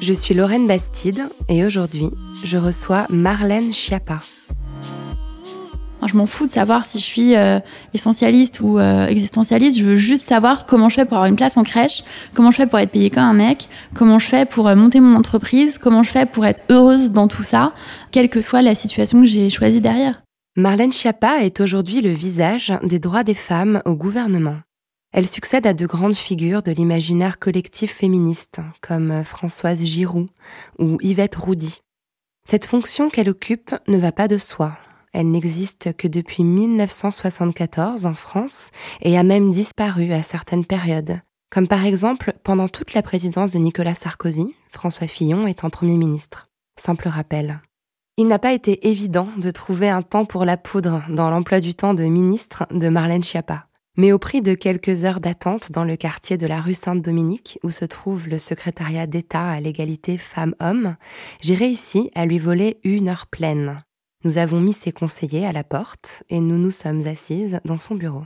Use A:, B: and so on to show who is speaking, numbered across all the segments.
A: Je suis Lorraine Bastide et aujourd'hui, je reçois Marlène Schiappa.
B: Je m'en fous de savoir si je suis euh, essentialiste ou euh, existentialiste. Je veux juste savoir comment je fais pour avoir une place en crèche, comment je fais pour être payée comme un mec, comment je fais pour euh, monter mon entreprise, comment je fais pour être heureuse dans tout ça, quelle que soit la situation que j'ai choisie derrière.
A: Marlène Schiappa est aujourd'hui le visage des droits des femmes au gouvernement. Elle succède à de grandes figures de l'imaginaire collectif féministe, comme Françoise Giroud ou Yvette Roudy. Cette fonction qu'elle occupe ne va pas de soi. Elle n'existe que depuis 1974 en France et a même disparu à certaines périodes, comme par exemple pendant toute la présidence de Nicolas Sarkozy, François Fillon étant Premier ministre. Simple rappel. Il n'a pas été évident de trouver un temps pour la poudre dans l'emploi du temps de ministre de Marlène Schiappa. Mais au prix de quelques heures d'attente dans le quartier de la rue Sainte-Dominique, où se trouve le secrétariat d'État à l'égalité femmes-hommes, j'ai réussi à lui voler une heure pleine. Nous avons mis ses conseillers à la porte et nous nous sommes assises dans son bureau.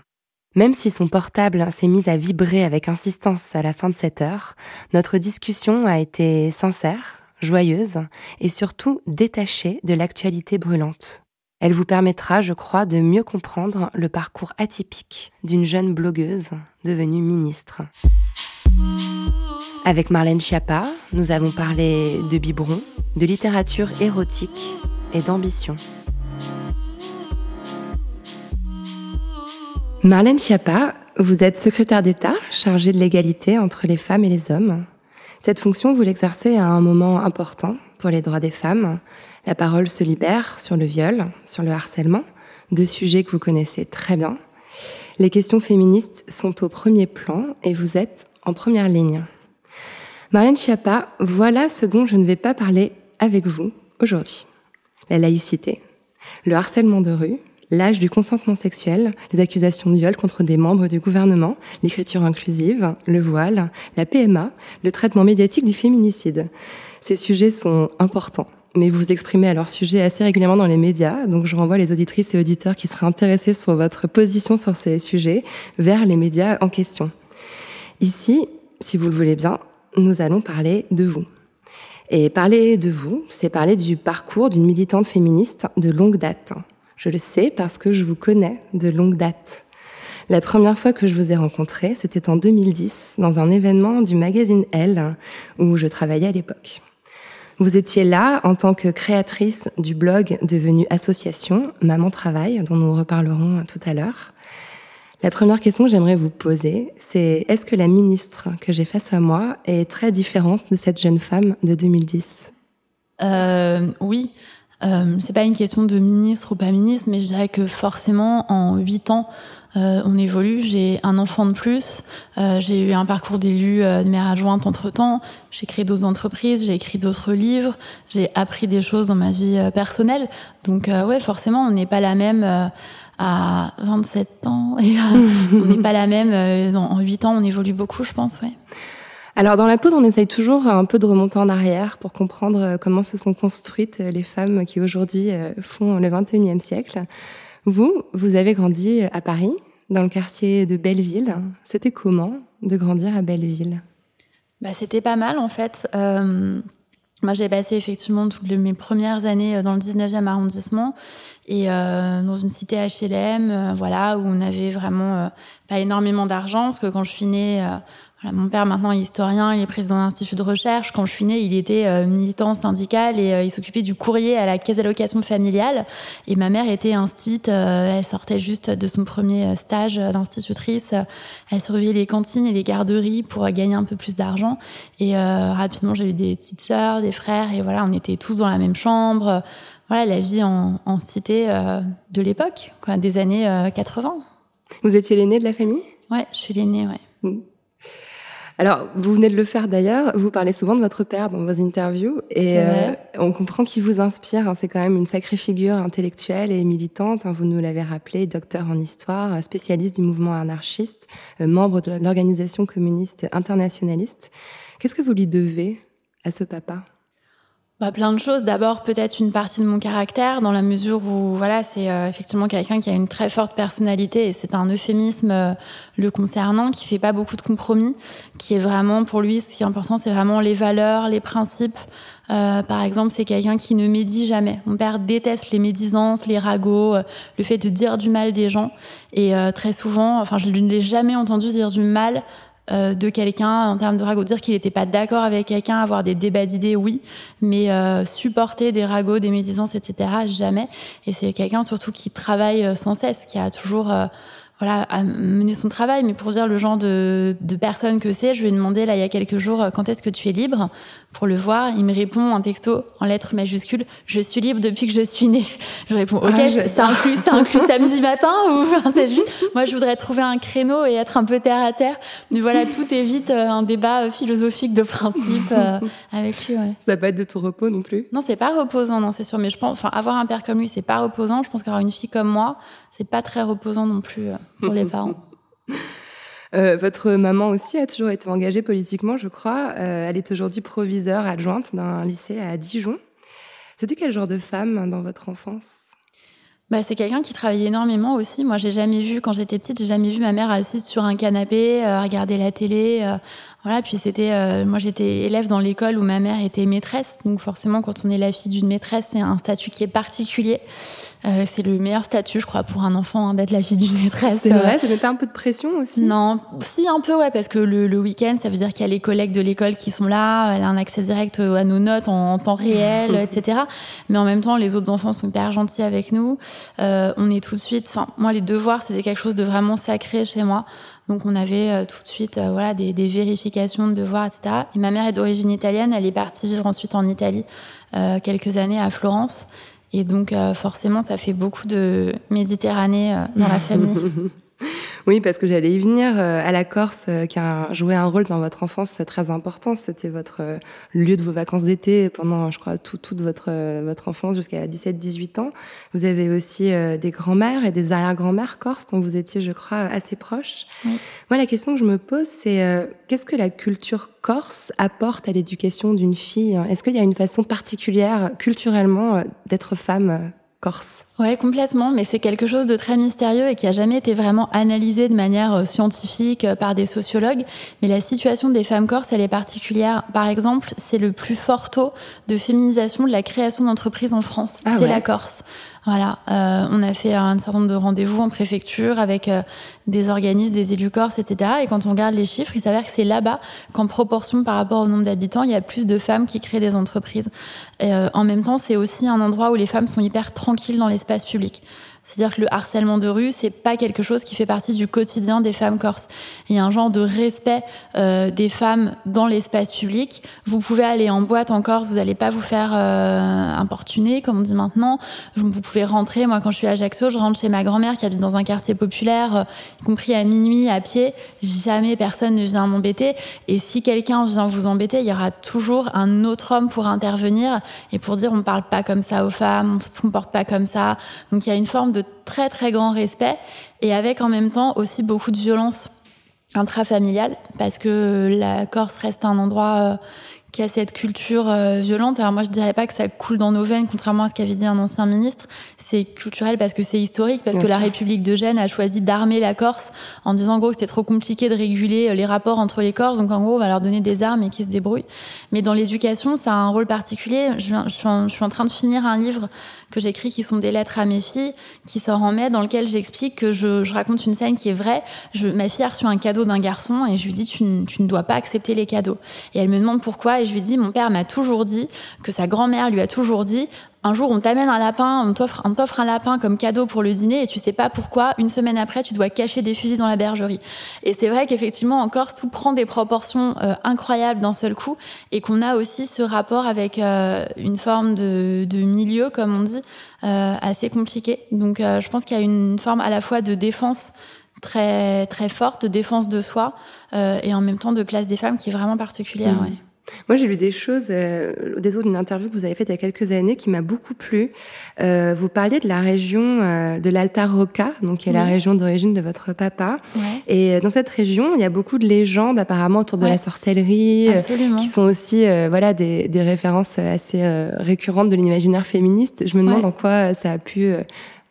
A: Même si son portable s'est mis à vibrer avec insistance à la fin de cette heure, notre discussion a été sincère, joyeuse et surtout détachée de l'actualité brûlante. Elle vous permettra, je crois, de mieux comprendre le parcours atypique d'une jeune blogueuse devenue ministre. Avec Marlène Schiappa, nous avons parlé de biberon, de littérature érotique et d'ambition. Marlène Schiappa, vous êtes secrétaire d'État chargée de l'égalité entre les femmes et les hommes. Cette fonction, vous l'exercez à un moment important pour les droits des femmes. La parole se libère sur le viol, sur le harcèlement, deux sujets que vous connaissez très bien. Les questions féministes sont au premier plan et vous êtes en première ligne. Marlène Schiappa, voilà ce dont je ne vais pas parler avec vous aujourd'hui. La laïcité, le harcèlement de rue, l'âge du consentement sexuel, les accusations de viol contre des membres du gouvernement, l'écriture inclusive, le voile, la PMA, le traitement médiatique du féminicide. Ces sujets sont importants, mais vous exprimez à leur sujet assez régulièrement dans les médias, donc je renvoie les auditrices et auditeurs qui seraient intéressés sur votre position sur ces sujets vers les médias en question. Ici, si vous le voulez bien, nous allons parler de vous. Et parler de vous, c'est parler du parcours d'une militante féministe de longue date. Je le sais parce que je vous connais de longue date. La première fois que je vous ai rencontré, c'était en 2010, dans un événement du magazine Elle, où je travaillais à l'époque. Vous étiez là en tant que créatrice du blog devenu association Maman Travail, dont nous reparlerons tout à l'heure. La première question que j'aimerais vous poser, c'est est-ce que la ministre que j'ai face à moi est très différente de cette jeune femme de 2010
B: Euh, oui, euh, c'est pas une question de ministre ou pas ministre, mais je dirais que forcément, en huit ans, euh, on évolue. J'ai un enfant de plus, euh, j'ai eu un parcours d'élu euh, de maire adjointe entre-temps, j'ai créé d'autres entreprises, j'ai écrit d'autres livres, j'ai appris des choses dans ma vie personnelle. Donc ouais, forcément, on n'est pas la même à 27 ans et on n'est pas la même en 8 ans, on évolue beaucoup, je pense, ouais.
A: Alors dans la poudre, on essaye toujours un peu de remonter en arrière pour comprendre comment se sont construites les femmes qui aujourd'hui font le 21e siècle. Vous, vous avez grandi à Paris, dans le quartier de Belleville. C'était comment de grandir à Belleville?
B: Bah, c'était pas mal en fait. Euh, moi, j'ai passé effectivement toutes mes premières années euh, dans le 19e arrondissement et euh, dans une cité HLM, voilà, où on avait vraiment pas énormément d'argent parce que quand je suis née, euh, mon père maintenant est historien, il est président d'un institut de recherche. Quand je suis née, il était euh, militant syndical et euh, il s'occupait du courrier à la caisse d'allocation familiale. Et ma mère était instite, euh, elle sortait juste de son premier stage d'institutrice. Elle surveillait les cantines et les garderies pour gagner un peu plus d'argent. Et rapidement, j'ai eu des petites sœurs, des frères et voilà, on était tous dans la même chambre. Voilà, la vie en, cité de l'époque, des années 80.
A: Vous étiez l'aînée de la famille?
B: Ouais, je suis l'aînée, ouais. Mm.
A: Alors, vous venez de le faire d'ailleurs. Vous parlez souvent de votre père dans vos interviews et euh, on comprend qu'il vous inspire. Hein. C'est quand même une sacrée figure intellectuelle et militante. Hein. Vous nous l'avez rappelé, docteur en histoire, spécialiste du mouvement anarchiste, euh, membre de l'organisation communiste internationaliste. Qu'est-ce que vous lui devez à ce papa?
B: Bah, plein de choses. D'abord, peut-être une partie de mon caractère, dans la mesure où, voilà, c'est euh, effectivement quelqu'un qui a une très forte personnalité, et c'est un euphémisme euh, le concernant, qui fait pas beaucoup de compromis, qui est vraiment, pour lui, ce qui est important, c'est vraiment les valeurs, les principes. Euh, par exemple, c'est quelqu'un qui ne médit jamais. Mon père déteste les médisances, les ragots, le fait de dire du mal des gens. Et très souvent, enfin, je ne l'ai jamais entendu dire du mal euh, de quelqu'un en termes de ragots. Dire qu'il n'était pas d'accord avec quelqu'un, avoir des débats d'idées, oui, mais euh, supporter des ragots, des médisances, etc., jamais. Et c'est quelqu'un surtout qui travaille euh, sans cesse, qui a toujours voilà, à mener son travail, mais pour dire le genre de, de personne que c'est, je lui ai demandé là il y a quelques jours euh, quand est-ce que tu es libre? Pour le voir. Il me répond un texto en lettres majuscules Je suis libre depuis que je suis née. Je réponds Ok, ah, ça inclut, ça inclut samedi matin ou c'est juste. Moi, je voudrais trouver un créneau et être un peu terre à terre. Mais voilà, tout évite euh, un débat euh, philosophique de principe avec lui. Ouais.
A: Ça va pas être de tout repos non plus?
B: Non, c'est pas reposant, non, c'est sûr. Mais je pense, enfin, avoir un père comme lui, c'est pas reposant. Je pense qu'avoir une fille comme moi, c'est pas très reposant non plus euh, pour les parents.
A: Euh, votre maman aussi a toujours été engagée politiquement, je crois. Euh, elle est aujourd'hui proviseure adjointe d'un lycée à Dijon. C'était quel genre de femme dans votre enfance?
B: Bah, c'est quelqu'un qui travaillait énormément aussi. Moi, j'ai jamais vu, quand j'étais petite, j'ai jamais vu ma mère assise sur un canapé, euh, regarder la télé. Euh, voilà, puis c'était, euh, moi, j'étais élève dans l'école où ma mère était maîtresse. Donc, forcément, quand on est la fille d'une maîtresse, c'est un statut qui est particulier. c'est le meilleur statut, je crois, pour un enfant, hein, d'être la fille d'une maîtresse.
A: C'est vrai, ça met pas un peu de pression aussi?
B: Non, si, un peu, ouais, parce que le, le week-end, ça veut dire qu'il y a les collègues de l'école qui sont là, elle a un accès direct à nos notes en, en temps réel, etc. Mais en même temps, les autres enfants sont hyper gentils avec nous. Euh, on est tout de suite. Enfin, moi, les devoirs, c'était quelque chose de vraiment sacré chez moi. Donc, on avait euh, tout de suite, euh, voilà, des, vérifications de devoirs, etc. Et ma mère est d'origine italienne. Elle est partie vivre ensuite en Italie quelques années à Florence. Et donc, forcément, ça fait beaucoup de Méditerranée dans la famille.
A: Oui, parce que j'allais y venir euh, à la Corse, euh, qui a joué un rôle dans votre enfance très important. C'était votre euh, lieu de vos vacances d'été pendant, je crois, toute votre votre enfance jusqu'à 17-18 ans. Vous avez aussi des grands-mères et des arrière-grands-mères corses dont vous étiez, je crois, assez proches. Moi, la question que je me pose, c'est qu'est-ce que la culture corse apporte à l'éducation d'une fille? Est-ce qu'il y a une façon particulière, culturellement, d'être femme corse?
B: Ouais, complètement, mais c'est quelque chose de très mystérieux et qui a jamais été vraiment analysé de manière euh, scientifique euh, par des sociologues. Mais la situation des femmes corses, elle est particulière. Par exemple, c'est le plus fort taux de féminisation de la création d'entreprises en France. Ah c'est la Corse. Voilà, euh, on a fait un certain nombre de rendez-vous en préfecture avec euh, des organismes, des élus corses, etc. Et quand on regarde les chiffres, il s'avère que c'est là-bas qu'en proportion par rapport au nombre d'habitants, il y a plus de femmes qui créent des entreprises. Et, euh, en même temps, c'est aussi un endroit où les femmes sont hyper tranquilles dans l'espace public. C'est-à-dire que le harcèlement de rue, c'est pas quelque chose qui fait partie du quotidien des femmes corses. Il y a un genre de respect euh, des femmes dans l'espace public. Vous pouvez aller en boîte en Corse, vous n'allez pas vous faire euh, importuner, comme on dit maintenant. Vous pouvez rentrer. Moi, quand je suis à Ajaccio, je rentre chez ma grand-mère qui habite dans un quartier populaire, euh, y compris à minuit, à pied. Jamais personne ne vient m'embêter. Et si quelqu'un vient vous embêter, il y aura toujours un autre homme pour intervenir et pour dire on ne parle pas comme ça aux femmes, on se comporte pas comme ça. Donc il y a une forme de très très grand respect et avec en même temps aussi beaucoup de violence intrafamiliale parce que la Corse reste un endroit euh, qu'il y a cette culture euh, violente. Alors moi, je dirais pas que ça coule dans nos veines, contrairement à ce qu'avait dit un ancien ministre. C'est culturel parce que c'est historique, parce que la République de Gênes a choisi d'armer la Corse en disant en gros que c'était trop compliqué de réguler euh, les rapports entre les Corses. Donc en gros, on va leur donner des armes et qu'ils se débrouillent. Mais dans l'éducation, ça a un rôle particulier. Je, je, suis en, je suis en train de finir un livre que j'écris qui sont des lettres à mes filles, qui sort en mai, dans lequel j'explique que je, je, raconte une scène qui est vraie. Je, ma fille a reçu un cadeau d'un garçon et je lui dis tu, tu ne dois pas accepter les cadeaux. Et elle me demande pourquoi et je lui dis mon père m'a toujours dit que sa grand-mère lui a toujours dit un jour on t'amène un lapin, on t'offre, un lapin comme cadeau pour le dîner et tu sais pas pourquoi, une semaine après, tu dois cacher des fusils dans la bergerie. Et c'est vrai qu'effectivement, en Corse, tout prend des proportions euh, incroyables d'un seul coup et qu'on a aussi ce rapport avec euh, une forme de, de, milieu, comme on dit, euh, assez compliqué. Donc je pense qu'il y a une forme à la fois de défense très, très forte, de défense de soi et en même temps de place des femmes qui est vraiment particulière.
A: Mmh.
B: Ouais.
A: Moi, j'ai lu des choses, euh, des autres, d'une interview que vous avez faite il y a quelques années qui m'a beaucoup plu. Euh, vous parliez de la région euh, de l'Alta Rocca, donc qui est oui. la région d'origine de votre papa.
B: Ouais.
A: Et dans cette région, il y a beaucoup de légendes apparemment autour de
B: ouais.
A: la sorcellerie,
B: Absolument.
A: qui sont aussi euh, voilà des, des, références assez euh, récurrentes de l'imaginaire féministe. Je me demande
B: ouais.
A: en quoi ça a pu euh,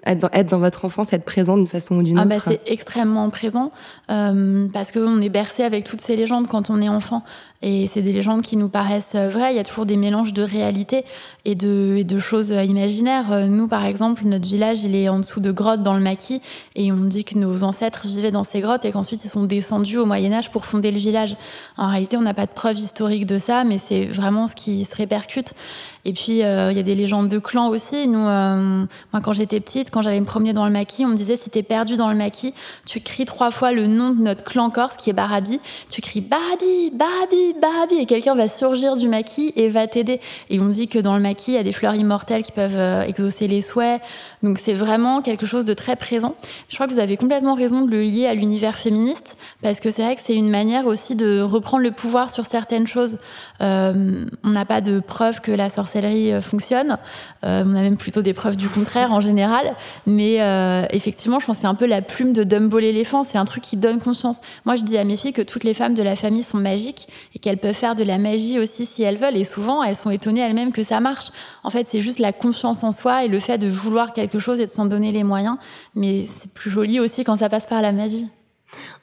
A: être dans, être dans, votre enfance, être présent d'une façon ou d'une
B: ah
A: autre
B: bah C'est extrêmement présent euh, parce qu'on est bercé avec toutes ces légendes quand on est enfant. Et c'est des légendes qui nous paraissent vraies. Il y a toujours des mélanges de réalité et de, et de choses imaginaires. Nous, par exemple, notre village, il est en dessous de grottes dans le maquis. Et on dit que nos ancêtres vivaient dans ces grottes et qu'ensuite ils sont descendus au Moyen-Âge pour fonder le village. En réalité, on n'a pas de preuve historique de ça, mais c'est vraiment ce qui se répercute. Et puis, euh, il y a des légendes de clans aussi. Nous, euh, moi, quand j'étais petite, quand j'allais me promener dans le maquis, on me disait si t'es perdu dans le maquis, tu cries trois fois le nom de notre clan corse qui est Barabi. Tu cries Barabi, Barabi, Barabi, et quelqu'un va surgir du maquis et va t'aider. Et on dit que dans le maquis, il y a des fleurs immortelles qui peuvent euh, exaucer les souhaits. Donc, c'est vraiment quelque chose de très présent. Je crois que vous avez complètement raison de le lier à l'univers féministe, parce que c'est vrai que c'est une manière aussi de reprendre le pouvoir sur certaines choses. Euh, on n'a pas de preuve que la sorcellerie fonctionne. Euh, on a même plutôt des preuves du contraire en général. Mais euh, effectivement, je pense que c'est un peu la plume de Dumbo l'éléphant. C'est un truc qui donne conscience. Moi, je dis à mes filles que toutes les femmes de la famille sont magiques et qu'elles peuvent faire de la magie aussi si elles veulent. Et souvent, elles sont étonnées elles-mêmes que ça marche. En fait, c'est juste la confiance en soi et le fait de vouloir quelque chose et de s'en donner les moyens. Mais c'est plus joli aussi quand ça passe par la magie.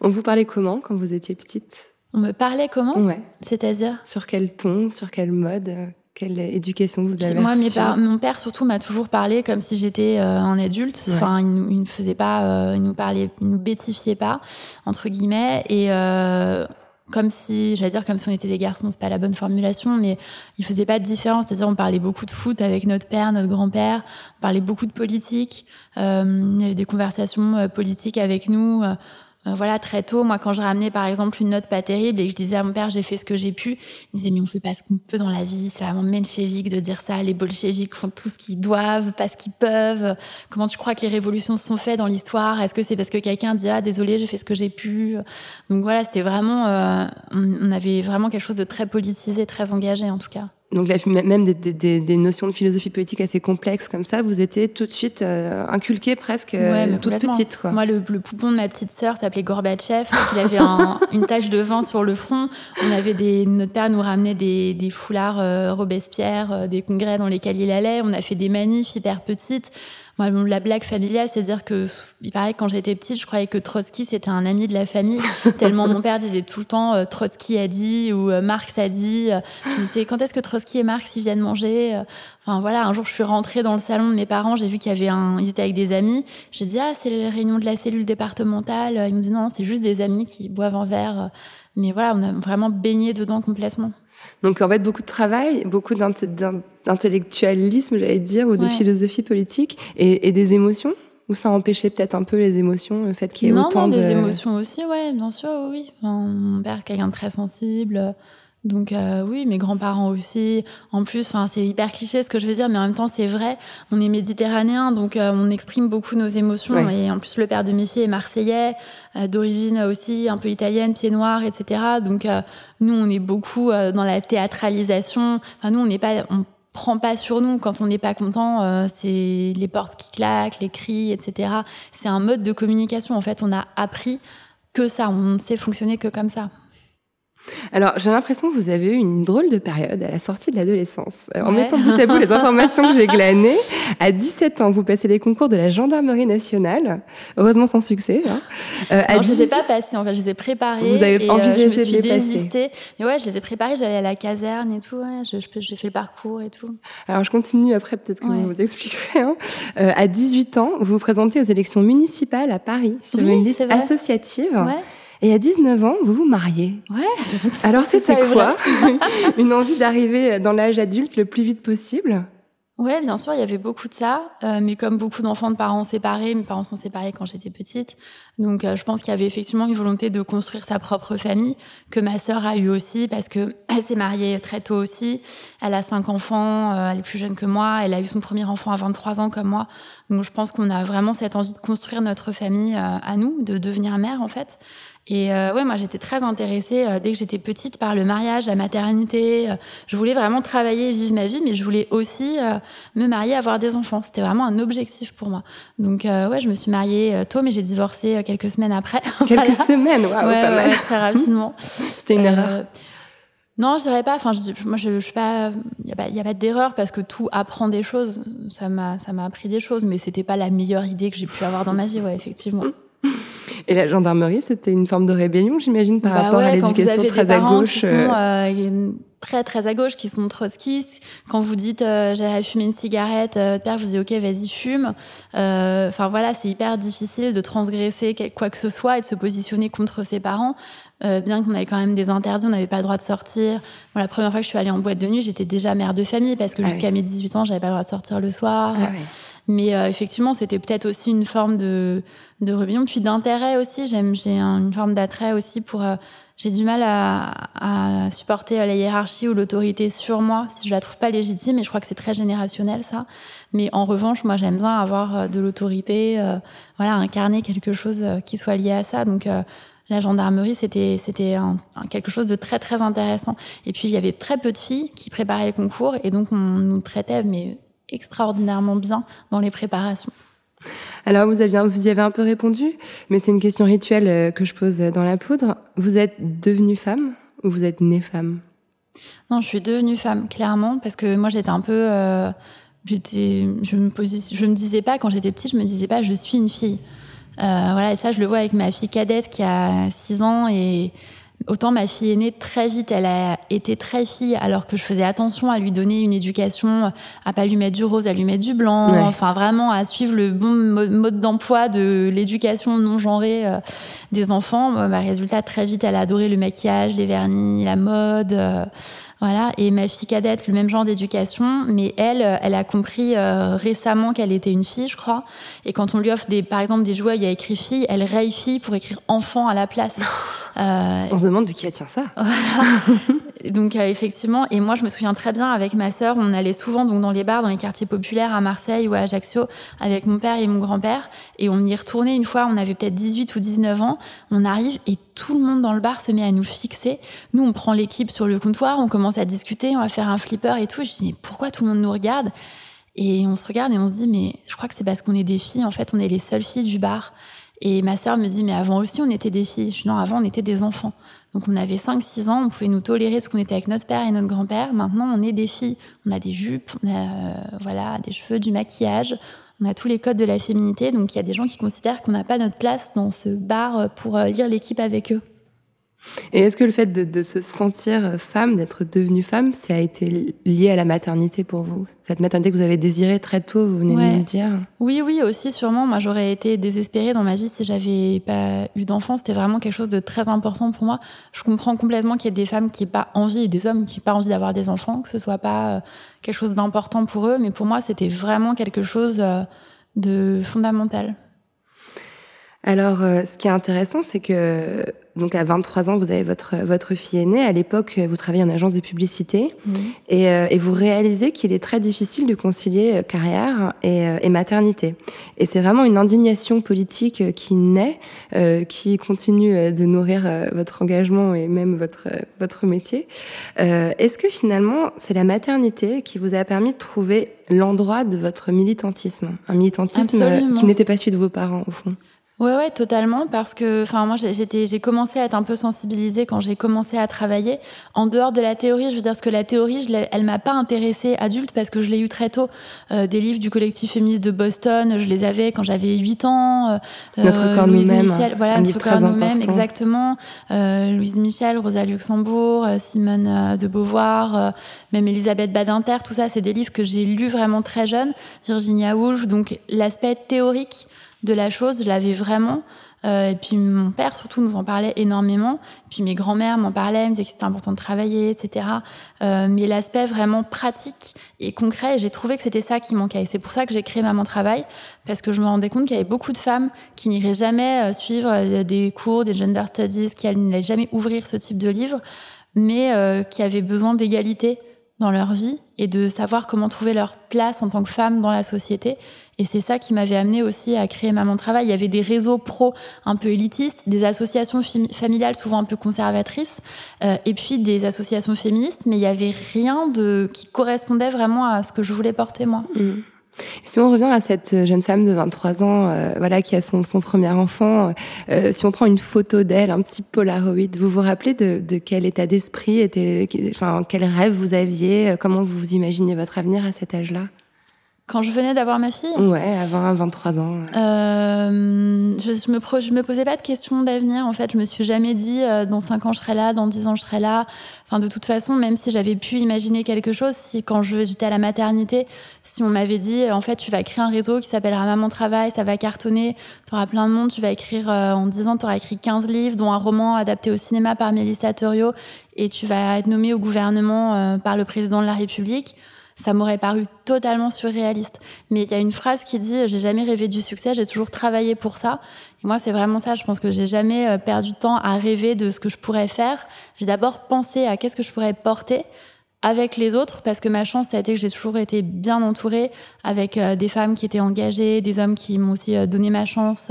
A: On vous parlait comment quand vous étiez petite?
B: On me parlait comment?
A: Ouais.
B: C'est-à-dire?
A: Sur quel ton? Sur quel mode? Quelle éducation vous avez
B: Moi, mes par... mon père surtout m'a toujours parlé comme si j'étais euh, un adulte. Ouais. Enfin, il, il ne faisait pas, euh, il nous parlait, il nous bêtifiait pas entre guillemets et euh, comme si, j'allais dire comme si on était des garçons, c'est pas la bonne formulation, mais il faisait pas de différence. C'est-à-dire, on parlait beaucoup de foot avec notre père, notre grand-père, on parlait beaucoup de politique, il y avait des conversations politiques avec nous. Euh, voilà, très tôt, moi, quand je ramenais par exemple une note pas terrible et que je disais à mon père, j'ai fait ce que j'ai pu, il me disait, mais on fait pas ce qu'on peut dans la vie, c'est vraiment menchevique de dire ça, les bolcheviks font tout ce qu'ils doivent, pas ce qu'ils peuvent. Comment tu crois que les révolutions se sont faites dans l'histoire? Est-ce que c'est parce que quelqu'un dit, ah, désolé, j'ai fait ce que j'ai pu? Donc voilà, c'était vraiment, euh, on avait vraiment quelque chose de très politisé, très engagé en tout cas
A: donc la, même des, des, des, notions de philosophie politique assez complexes comme ça, vous étiez tout de suite euh, inculquée presque
B: ouais,
A: euh, toute petite. Quoi.
B: Moi, le, le, poupon de ma petite sœur s'appelait Gorbatchev. il avait un, une tache de vin sur le front. On avait des, notre père nous ramenait des, des foulards euh, Robespierre, euh, des congrès dans lesquels il allait. On a fait des manifs hyper petites. Moi, la blague familiale, c'est dire que, il paraît que quand j'étais petite, je croyais que Trotsky, c'était un ami de la famille. tellement mon père disait tout le temps, euh, Trotsky a dit, ou euh, Marx a dit. Je disais, quand est-ce que Trotsky et Marx, ils viennent manger Enfin, voilà, un jour, je suis rentrée dans le salon de mes parents, j'ai vu qu'il y avait un, ils étaient avec des amis. J'ai dit, ah, c'est les réunions de la cellule départementale. Ils me disent, non, c'est juste des amis qui boivent un verre. Mais voilà, on a vraiment baigné dedans complètement.
A: Donc en fait, beaucoup de travail, beaucoup d'intellectualisme, j'allais dire, ou de ouais. philosophie politique, et, et, des émotions? Ou ça empêchait peut-être un peu les émotions, le fait qu'il y ait
B: non,
A: autant
B: non,
A: de...
B: des émotions aussi, ouais, bien sûr, oui. Enfin, mon père, quelqu'un de très sensible. Donc euh, oui, mes grands-parents aussi. En plus, enfin c'est hyper cliché ce que je veux dire, mais en même temps c'est vrai. On est méditerranéen, donc euh, on exprime beaucoup nos émotions. Ouais. Et en plus, le père de mes filles est marseillais, euh, d'origine aussi un peu italienne, pied noir, etc. Donc nous, on est beaucoup dans la théâtralisation. Enfin nous, on n'est pas, on prend pas sur nous quand on n'est pas content. Euh, c'est les portes qui claquent, les cris, etc. C'est un mode de communication. En fait, on a appris que ça. On sait fonctionner que comme ça.
A: Alors, j'ai l'impression que vous avez eu une drôle de période à la sortie de l'adolescence. Euh, en mettant bout à bout les informations que j'ai glanées, à 17 ans, vous passez les concours de la gendarmerie nationale. Heureusement sans succès. Hein.
B: Euh, à non, 10... je les ai pas passés, en fait, je les ai préparés.
A: Vous avez
B: et,
A: envisagé
B: euh, je me suis
A: de les
B: désisté.
A: passer.
B: Mais ouais, je les ai préparés, j'allais à la caserne et tout, ouais, je, je, j'ai fait le parcours et tout.
A: Alors, je continue après, peut-être que ouais. vous vous expliquerez. Hein. Euh, à 18 ans, vous vous présentez aux élections municipales à Paris sur
B: oui,
A: une liste associative.
B: Ouais.
A: Et à 19 ans, vous vous mariez.
B: Ouais.
A: Alors c'était quoi Une envie d'arriver dans l'âge adulte le plus vite possible?
B: Ouais, bien sûr, il y avait beaucoup de ça, euh, mais comme beaucoup d'enfants de parents séparés, mes parents sont séparés quand j'étais petite, donc euh, je pense qu'il y avait effectivement une volonté de construire sa propre famille que ma sœur a eu aussi parce que elle s'est mariée très tôt aussi, elle a cinq enfants, euh, elle est plus jeune que moi, elle a eu son premier enfant à 23 ans comme moi, donc je pense qu'on a vraiment cette envie de construire notre famille à nous, de devenir mère en fait. Et euh, ouais, moi j'étais très intéressée euh, dès que j'étais petite par le mariage, la maternité. Euh, je voulais vraiment travailler et vivre ma vie, mais je voulais aussi euh, me marier, avoir des enfants. C'était vraiment un objectif pour moi. Donc ouais, je me suis mariée tôt, mais j'ai divorcé quelques semaines après.
A: Quelques
B: voilà.
A: semaines, waouh,
B: ouais,
A: pas
B: ouais,
A: mal.
B: très rapidement.
A: C'était une erreur.
B: Non, je dirais pas. Enfin, je, moi, je, je suis pas. Il y a pas, y a pas d'erreur parce que tout apprend des choses. Ça m'a, ça m'a appris des choses, mais c'était pas la meilleure idée que j'ai pu avoir dans ma vie, ouais, effectivement.
A: Et la gendarmerie, c'était une forme de rébellion, j'imagine, par
B: bah
A: rapport
B: ouais,
A: à l'éducation très
B: des
A: à gauche.
B: Qui sont, euh, très très à gauche, qui sont trotskistes. Quand vous dites euh, j'allais fumer une cigarette, euh, père vous dit ok vas-y fume. Enfin voilà, c'est hyper difficile de transgresser quoi que ce soit et de se positionner contre ses parents. Euh, bien qu'on avait quand même des interdits, on n'avait pas le droit de sortir. Bon, la première fois que je suis allée en boîte de nuit, j'étais déjà mère de famille parce que
A: Ah
B: jusqu'à
A: oui.
B: mes 18 ans, j'avais pas le droit de sortir le soir.
A: Ah ouais.
B: Mais euh, effectivement, c'était peut-être aussi une forme de, de rébellion, puis d'intérêt aussi. J'aime, j'ai un- une forme d'attrait aussi pour. euh, j'ai du mal à, supporter la hiérarchie ou l'autorité sur moi si je la trouve pas légitime. Et je crois que c'est très générationnel ça. Mais en revanche, moi, j'aime bien avoir euh, de l'autorité, euh, voilà, incarner quelque chose euh, qui soit lié à ça. Donc euh, la gendarmerie, c'était c'était quelque chose de très très intéressant. Et puis il y avait très peu de filles qui préparaient les concours et donc on nous traitait mais extraordinairement bien dans les préparations.
A: Alors, vous, aviez, vous y avez un peu répondu, mais c'est une question rituelle euh, que je pose dans la poudre. Vous êtes devenue femme ou vous êtes née femme?
B: Non, je suis devenue femme clairement parce que moi j'étais un peu euh, j'étais je me je me disais pas quand j'étais petite, je me disais pas je suis une fille. Euh, voilà, et ça je le vois avec ma fille cadette qui a 6 ans et Autant ma fille aînée, très vite, elle a été très fille, alors que je faisais attention à lui donner une éducation, à pas lui mettre du rose, à lui mettre du blanc,
A: Ouais.
B: enfin vraiment à suivre le bon mo- mode d'emploi de l'éducation non genrée euh, des enfants. Bah, résultat, très vite, elle a adoré le maquillage, les vernis, la mode. euh, voilà, et ma fille cadette, le même genre d'éducation, mais elle, euh, elle a compris euh, récemment qu'elle était une fille, je crois. Et quand on lui offre des, par exemple, des jouets, il y a écrit fille, elle raye fille pour écrire enfant à la place. Euh,
A: On se demande de qui elle tient ça.
B: donc euh, effectivement, et moi je me souviens très bien avec ma sœur, on allait souvent donc dans les bars, dans les quartiers populaires à Marseille ou à Ajaccio avec mon père et mon grand-père, et on y retournait une fois, on avait peut-être 18 ou 19 ans, on arrive et tout le monde dans le bar se met à nous fixer. Nous on prend l'équipe sur le comptoir, on commence à discuter, on va faire un flipper et tout. Et je dis mais pourquoi tout le monde nous regarde? Et on se regarde et on se dit mais je crois que c'est parce qu'on est des filles, en fait on est les seules filles du bar. Et ma sœur me dit, mais avant aussi, on était des filles. Je dis, non, avant, on était des enfants. Donc, on avait 5-6 ans, on pouvait nous tolérer parce qu'on était avec notre père et notre grand-père. Maintenant, on est des filles. On a des jupes, on a euh, voilà, des cheveux, du maquillage. On a tous les codes de la féminité. Donc, il y a des gens qui considèrent qu'on n'a pas notre place dans ce bar pour euh, lire l'équipe avec eux.
A: Et est-ce que le fait de, de se sentir femme, d'être devenue femme, ça a été lié à la maternité pour vous? Cette maternité que vous avez désirée très tôt, vous venez de nous le dire.
B: Oui, oui, aussi sûrement. Moi, j'aurais été désespérée dans ma vie si j'avais pas eu d'enfant. C'était vraiment quelque chose de très important pour moi. Je comprends complètement qu'il y ait des femmes qui n'aient pas envie et des hommes qui n'aient pas envie d'avoir des enfants, que ce soit pas euh, quelque chose d'important pour eux. Mais pour moi, c'était vraiment quelque chose euh, de fondamental.
A: Alors, euh, ce qui est intéressant, c'est que donc à 23 ans, vous avez votre votre fille aînée. À l'époque, vous travaillez en agence de publicité et, euh, et vous réalisez qu'il est très difficile de concilier euh, carrière et, euh, et maternité. Et c'est vraiment une indignation politique qui naît, euh, qui continue de nourrir votre engagement et même votre votre métier. Euh, Est-ce que finalement, c'est la maternité qui vous a permis de trouver l'endroit de votre militantisme, un militantisme
B: Absolument.
A: qui n'était pas celui de vos parents au fond
B: Ouais, ouais, totalement, parce que, enfin, moi, j'étais, j'ai commencé à être un peu sensibilisée quand j'ai commencé à travailler. En dehors de la théorie, je veux dire, parce que la théorie, je elle m'a pas intéressée adulte parce que je l'ai eu très tôt. Euh, des livres du collectif féministe de Boston, je les avais quand j'avais 8 ans.
A: Euh, Notre corps nous-mêmes. Voilà,
B: un livre très nous-mêmes, exactement. Euh, Louise Michel, Rosa Luxembourg, euh, Simone de Beauvoir, même Elisabeth Badinter, tout ça, c'est des livres que j'ai lus vraiment très jeune. Virginia Woolf, donc l'aspect théorique de la chose, je l'avais vraiment. Euh, et puis mon père surtout nous en parlait énormément. Puis mes grands-mères m'en parlaient, me disaient que c'était important de travailler, etc. Euh, mais l'aspect vraiment pratique et concret, j'ai trouvé que c'était ça qui manquait. Et c'est pour ça que j'ai créé Maman Travail, parce que je me rendais compte qu'il y avait beaucoup de femmes qui n'iraient jamais euh, suivre euh, des cours, des gender studies, qui n'allaient jamais ouvrir ce type de livre, mais euh, qui avaient besoin d'égalité dans leur vie et de savoir comment trouver leur place en tant que femme dans la société. Et c'est ça qui m'avait amené aussi à créer Maman Travail. Il y avait des réseaux pro un peu élitistes, des associations familiales souvent un peu conservatrices, euh, et puis des associations féministes, mais il y avait rien de qui correspondait vraiment à ce que je voulais porter moi.
A: Mmh. Si on revient à cette jeune femme de 23 ans, euh, voilà, qui a son, son premier enfant, euh, si on prend une photo d'elle, un petit Polaroid, vous vous rappelez de, de quel état d'esprit était, enfin, quel rêve vous aviez, comment vous imaginez votre avenir à cet âge-là?
B: Quand je venais d'avoir ma fille
A: Ouais, avant 23 ans.
B: Euh, je, je, me je me posais pas de questions d'avenir. En fait, je me suis jamais dit euh, dans 5 ans je serai là, dans 10 ans je serai là. Enfin, de toute façon, même si j'avais pu imaginer quelque chose, si quand j'étais à la maternité, si on m'avait dit en fait tu vas créer un réseau qui s'appellera Maman Travail, ça va cartonner, tu auras plein de monde, tu vas écrire euh, en 10 ans, tu auras écrit 15 livres, dont un roman adapté au cinéma par Mélissa Torio, et tu vas être nommé au gouvernement par le président de la République ça m'aurait paru totalement surréaliste. Mais il y a une phrase qui dit J'ai jamais rêvé du succès, j'ai toujours travaillé pour ça. Et moi, c'est vraiment ça. Je pense que j'ai jamais euh, perdu de temps à rêver de ce que je pourrais faire. J'ai d'abord pensé à qu'est-ce que je pourrais porter avec les autres, parce que ma chance, ça a été que j'ai toujours été bien entourée avec euh, des femmes qui étaient engagées, des hommes qui m'ont aussi euh, donné ma chance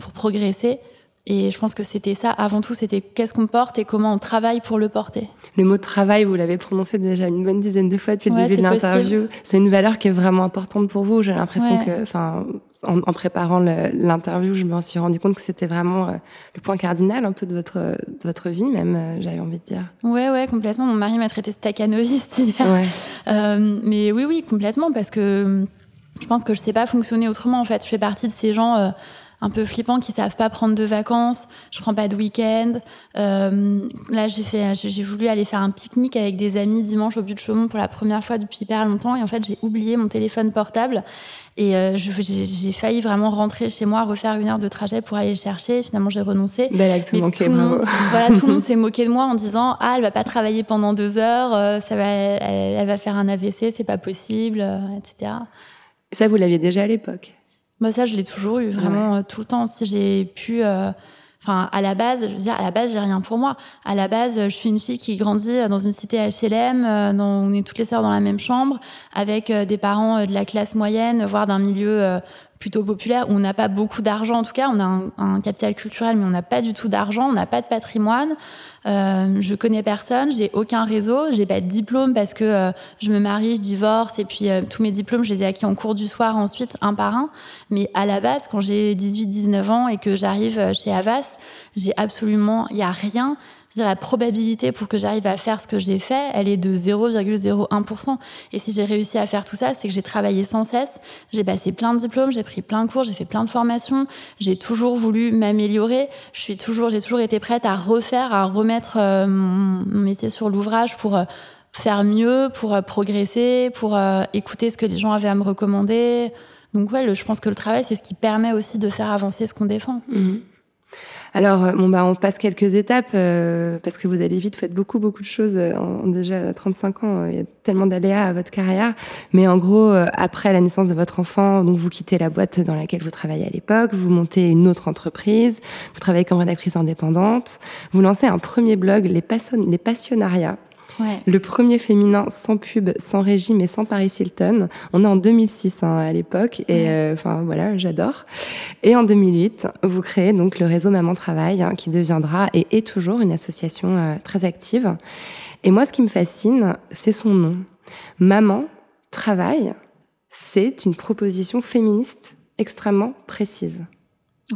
B: pour progresser. Et je pense que c'était ça. Avant tout, c'était qu'est-ce qu'on porte et comment on travaille pour le porter.
A: Le mot travail, vous l'avez prononcé déjà une bonne dizaine de fois depuis le début de l'interview. C'est une valeur qui est vraiment importante pour vous. J'ai l'impression que, enfin, en, en, préparant l'interview, je me suis rendu compte que c'était vraiment euh, le point cardinal un peu de votre, de votre vie, même, euh, j'avais envie de dire.
B: Ouais, ouais, complètement. Mon mari m'a traité staccanoviste hier. Ouais. Euh, mais oui, oui, complètement, parce que je pense que je sais pas fonctionner autrement. En fait, je fais partie de ces gens. Un peu flippants qui savent pas prendre de vacances. Je prends pas de week-end. Euh, là, j'ai fait, j'ai voulu aller faire un pique-nique avec des amis dimanche au but de Chaumont pour la première fois depuis hyper longtemps. Et en fait, j'ai oublié mon téléphone portable. Et euh, j'ai failli vraiment rentrer chez moi, refaire une heure de trajet pour aller le chercher. Finalement, j'ai renoncé.
A: Bel acte manqué,
B: bravo. voilà, tout le monde s'est moqué de moi en disant Ah, elle va pas travailler pendant deux heures, euh, ça va, elle, elle, va faire un AVC, c'est pas possible, etc.
A: Ça, vous l'aviez déjà à l'époque?
B: Moi, ça, je l'ai toujours eu, vraiment, ouais. euh, tout le temps. Si j'ai pu. Euh, enfin, à la base, je veux dire, à la base, j'ai rien pour moi. À la base, je suis une fille qui grandit dans une cité HLM, euh, on est toutes les sœurs dans la même chambre, avec euh, des parents de la classe moyenne, voire d'un milieu plutôt populaire où on n'a pas beaucoup d'argent. En tout cas on a un, capital culturel mais on n'a pas du tout d'argent on n'a pas de patrimoine. Euh, je connais personne j'ai aucun réseau j'ai pas de diplôme parce que euh, je me marie je divorce et puis euh, tous mes diplômes je les ai acquis en cours du soir ensuite un par un. Mais à la base quand j'ai 18 19 ans et que j'arrive chez Havas j'ai absolument il y a rien dire, la probabilité pour que j'arrive à faire ce que j'ai fait, elle est de 0,01%. Et si j'ai réussi à faire tout ça, c'est que j'ai travaillé sans cesse, j'ai passé plein de diplômes, j'ai pris plein de cours, j'ai fait plein de formations, j'ai toujours voulu m'améliorer, je suis toujours, j'ai toujours été prête à refaire, à remettre euh, mon, métier sur l'ouvrage pour euh, faire mieux, pour euh, progresser, pour écouter ce que les gens avaient à me recommander. Donc ouais, je pense que le travail, c'est ce qui permet aussi de faire avancer ce qu'on défend.
A: Mmh. Alors, euh, bon, bah, on passe quelques étapes euh, parce que vous allez vite, vous faites beaucoup, beaucoup de choses. Euh, en, déjà 35 ans, il y a tellement d'aléas à votre carrière. Mais en gros, après la naissance de votre enfant, donc vous quittez la boîte dans laquelle vous travaillez à l'époque, vous montez une autre entreprise, vous travaillez comme rédactrice indépendante, vous lancez un premier blog, les, passion les Passionnariats,
B: Ouais.
A: Le premier féminin sans pub, sans régime et sans Paris Hilton. On est en 2006 hein, à l'époque et ouais. enfin euh, voilà, j'adore. Et en 2008, vous créez donc le réseau Maman Travail hein, qui deviendra et est toujours une association euh, très active. Et moi, ce qui me fascine, c'est son nom. Maman Travail, c'est une proposition féministe extrêmement précise.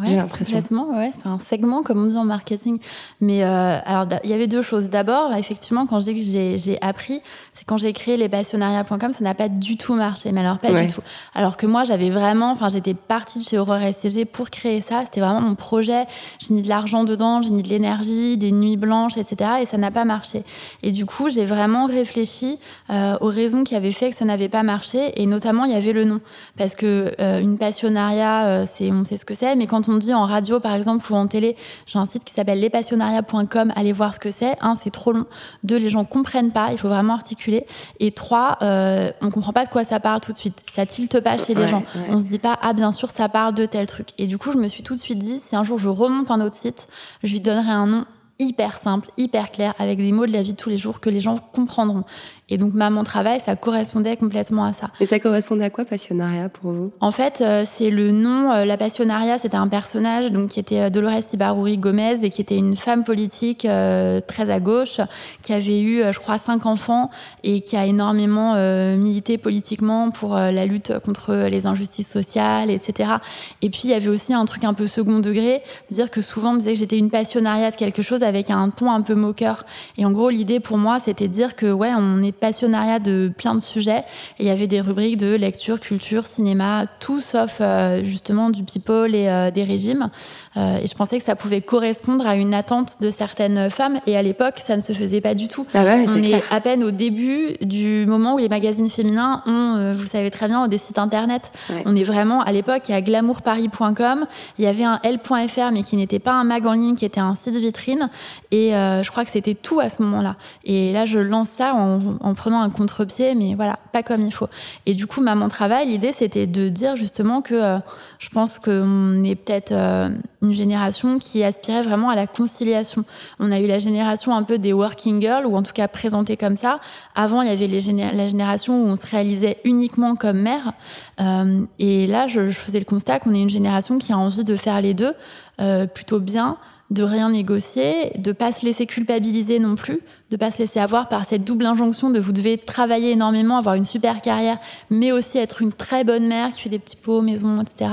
A: J'ai l'impression.
B: Complètement, ouais, c'est un segment comme on dit en marketing. Mais euh, alors, il y avait deux choses. D'abord, effectivement, quand je dis que j'ai appris, c'est quand j'ai créé lespassionnariats.com, ça n'a pas du tout marché. Mais alors pas du tout. Alors que moi, j'avais vraiment, enfin, j'étais partie de chez Aurore SCG pour créer ça. C'était vraiment mon projet. J'ai mis de l'argent dedans, j'ai mis de l'énergie, des nuits blanches, etc. Et ça n'a pas marché. Et du coup, j'ai vraiment réfléchi euh, aux raisons qui avaient fait que ça n'avait pas marché. Et notamment, il y avait le nom, parce que euh, une passionnariat, euh, c'est, on sait ce que c'est, mais quand quand on dit en radio, par exemple, ou en télé, j'ai un site qui s'appelle lespassionnariats.com, allez voir ce que c'est. Un, c'est trop long. Deux, les gens comprennent pas, il faut vraiment articuler. Et trois, euh, on comprend pas de quoi ça parle tout de suite. Ça tilte pas chez les gens. On se dit pas, ah, bien sûr, ça parle de tel truc. Et du coup, je me suis tout de suite dit, si un jour je remonte un autre site, je lui donnerai un nom hyper simple, hyper clair, avec des mots de la vie de tous les jours que les gens comprendront. Et donc, Maman Travail, ça correspondait complètement à ça.
A: Et ça correspondait à quoi, Passionnariat, pour vous?
B: En fait, euh, c'est le nom. Euh, la Passionnariat, c'était un personnage donc, qui était euh, Dolores Ibaruri Gomez et qui était une femme politique très à gauche, qui avait eu, je crois, cinq enfants et qui a énormément milité politiquement pour la lutte contre les injustices sociales, etc. Et puis, il y avait aussi un truc un peu second degré, dire que souvent, on me disait que j'étais une passionnariat de quelque chose avec un ton un peu moqueur. Et en gros, l'idée pour moi, c'était de dire que, ouais, on est passionnariat de plein de sujets. Et il y avait des rubriques de lecture, culture, cinéma, tout sauf euh, justement du people et euh, des régimes. Euh, et je pensais que ça pouvait correspondre à une attente de certaines femmes. Et à l'époque, ça ne se faisait pas du tout.
A: Ah
B: On est, à peine au début du moment où les magazines féminins ont, vous le savez très bien, des sites internet. On est vraiment à l'époque, il y a glamourparis.com, il y avait un L.fr, mais qui n'était pas un mag en ligne, qui était un site vitrine. Et je crois que c'était tout à ce moment-là. Et là, je lance ça en, en prenant un contre-pied, mais voilà, pas comme il faut. Et du coup, Maman Travail, l'idée, c'était de dire justement que euh, je pense qu'on est peut-être euh, une génération qui aspirait vraiment à la conciliation. On a eu la génération un peu des working girls, ou en tout cas présentée comme ça. Avant, il y avait les la génération où on se réalisait uniquement comme mère. Euh, et là, je, je, faisais le constat qu'on est une génération qui a envie de faire les deux plutôt bien de rien négocier, de pas se laisser culpabiliser non plus, de pas se laisser avoir par cette double injonction de vous devez travailler énormément, avoir une super carrière, mais aussi être une très bonne mère qui fait des petits pots, maison, etc.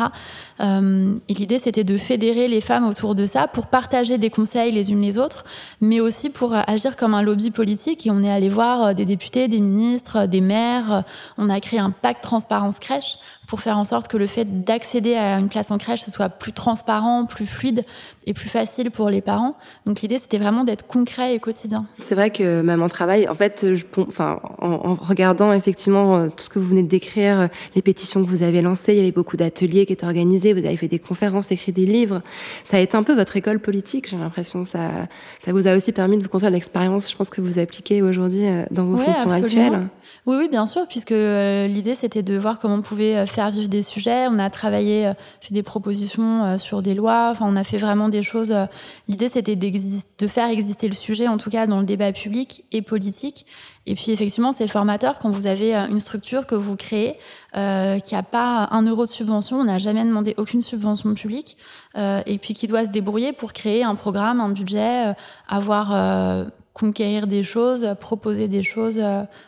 B: Euh, et l'idée, c'était de fédérer les femmes autour de ça pour partager des conseils les unes les autres, mais aussi pour agir comme un lobby politique. Et on est allé voir euh, des députés, des ministres, des maires. On a créé un pacte transparence crèche pour faire en sorte que le fait d'accéder à une place en crèche, ce soit plus transparent, plus fluide et plus facile pour les parents. Donc l'idée, c'était vraiment d'être concret et quotidien.
A: C'est vrai que Maman Travail, en fait, je, enfin, en, regardant effectivement euh, tout ce que vous venez de décrire, euh, les pétitions que vous avez lancées, il y avait beaucoup d'ateliers qui étaient organisés, vous avez fait des conférences, écrit des livres. Ça a été un peu votre école politique, j'ai l'impression. Ça, ça vous a aussi permis de vous construire l'expérience, je pense, que vous appliquez aujourd'hui euh, dans vos fonctions actuelles.
B: Oui, oui, bien sûr, puisque l'idée, c'était de voir comment on pouvait faire vivre des sujets. On a travaillé, euh, fait des propositions euh, sur des lois. Enfin, on a fait vraiment des choses. Euh, l'idée, c'était de faire exister le sujet, en tout cas dans le débat public et politique. Et puis effectivement, c'est formateur quand vous avez une structure que vous créez qui n'a pas un euro de subvention, on n'a jamais demandé aucune subvention publique, et puis qui doit se débrouiller pour créer un programme, un budget, avoir conquérir des choses, proposer des choses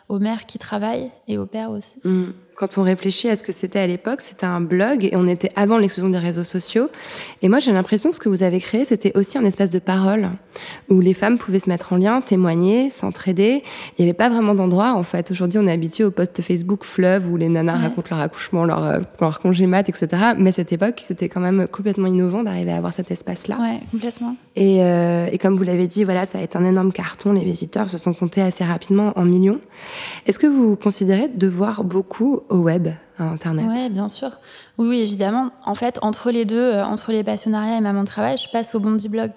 B: aux mères qui travaillent et aux pères aussi.
A: Mmh quand on réfléchit à ce que c'était à l'époque, c'était un blog et on était avant l'explosion des réseaux sociaux. Et moi, j'ai l'impression que ce que vous avez créé, c'était aussi un espace de parole où les femmes pouvaient se mettre en lien, témoigner, s'entraider. Il n'y avait pas vraiment d'endroit, en fait. Aujourd'hui, on est habitué au post Facebook fleuve où les nanas racontent leur accouchement, leur, euh, leur congé mat, etc. Mais cette époque, c'était quand même complètement innovant d'arriver à avoir cet espace-là.
B: Ouais, complètement.
A: Et, euh, et comme vous l'avez dit, voilà, ça a été un énorme carton. Les visiteurs se sont comptés assez rapidement en millions. Est-ce que vous considérez devoir beaucoup au web, à Internet?
B: Oui, bien sûr. Oui, oui, évidemment. En fait, entre les deux, euh, entre les passionnariats et Maman Travail, je passe au Bondi Blog.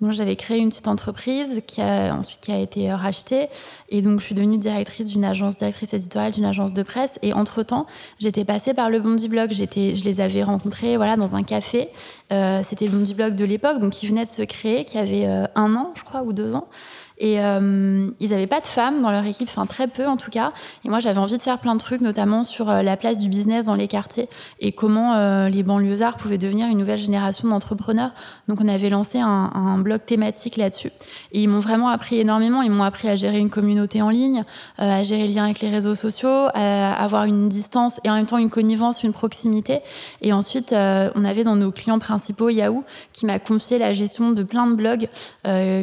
B: Donc, j'avais créé une petite entreprise qui a ensuite qui a été euh, rachetée. Et donc, je suis devenue directrice d'une agence, directrice éditoriale d'une agence de presse. Et entre-temps, j'étais passée par le Bondi Blog. J'étais, je les avais rencontrés voilà, dans un café. Euh, c'était le Bondi Blog de l'époque, donc qui venait de se créer, qui avait un an, je crois, ou deux ans. Et euh, ils n'avaient pas de femmes dans leur équipe, enfin très peu en tout cas. Et moi, j'avais envie de faire plein de trucs, notamment sur euh, la place du business dans les quartiers et comment euh, les banlieusards pouvaient devenir une nouvelle génération d'entrepreneurs. Donc, on avait lancé un, blog thématique là-dessus. Et ils m'ont vraiment appris énormément. Ils m'ont appris à gérer une communauté en ligne, à gérer le lien avec les réseaux sociaux, à avoir une distance et en même temps une connivence, une proximité. Et ensuite, on avait dans nos clients principaux Yahoo qui m'a confié la gestion de plein de blogs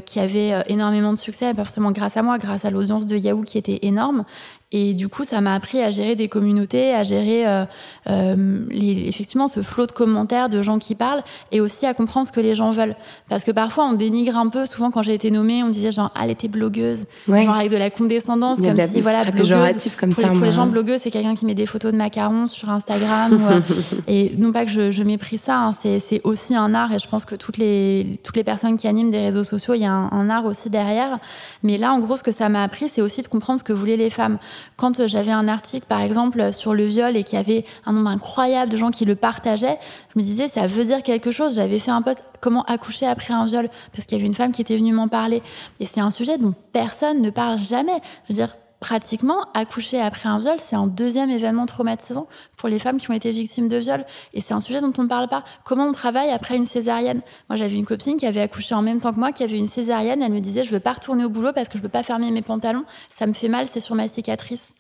B: qui avaient énormément de succès, pas forcément grâce à moi, grâce à l'audience de Yahoo qui était énorme. Et du coup, ça m'a appris à gérer des communautés, à gérer euh, euh, les, effectivement ce flot de commentaires de gens qui parlent et aussi à comprendre ce que les gens veulent. Parce que parfois, on dénigre un peu. Souvent, quand j'ai été nommée, on disait genre, ah, elle était blogueuse, genre avec de la condescendance, comme si voilà,
A: très péjoratif comme
B: pour,
A: terme.
B: Les, pour les gens, blogueuse, c'est quelqu'un qui met des photos de macarons sur Instagram. ou, euh, et non pas que je, je méprise ça, hein, c'est aussi un art. Et je pense que toutes les toutes les personnes qui animent des réseaux sociaux, il y a un, un art aussi derrière. Mais là, en gros, ce que ça m'a appris, c'est aussi de comprendre ce que voulaient les femmes. Quand j'avais un article, par exemple, sur le viol et qu'il y avait un nombre incroyable de gens qui le partageaient, je me disais, ça veut dire quelque chose. J'avais fait un pote comment accoucher après un viol, parce qu'il y avait une femme qui était venue m'en parler. Et c'est un sujet dont personne ne parle jamais. Je veux dire, pratiquement, accoucher après un viol, c'est un deuxième événement traumatisant pour les femmes qui ont été victimes de viol. Et c'est un sujet dont on ne parle pas. Comment on travaille après une césarienne? Moi, j'avais une copine qui avait accouché en même temps que moi, qui avait une césarienne. Elle me disait, je veux pas retourner au boulot parce que je peux pas fermer mes pantalons. Ça me fait mal, c'est sur ma cicatrice.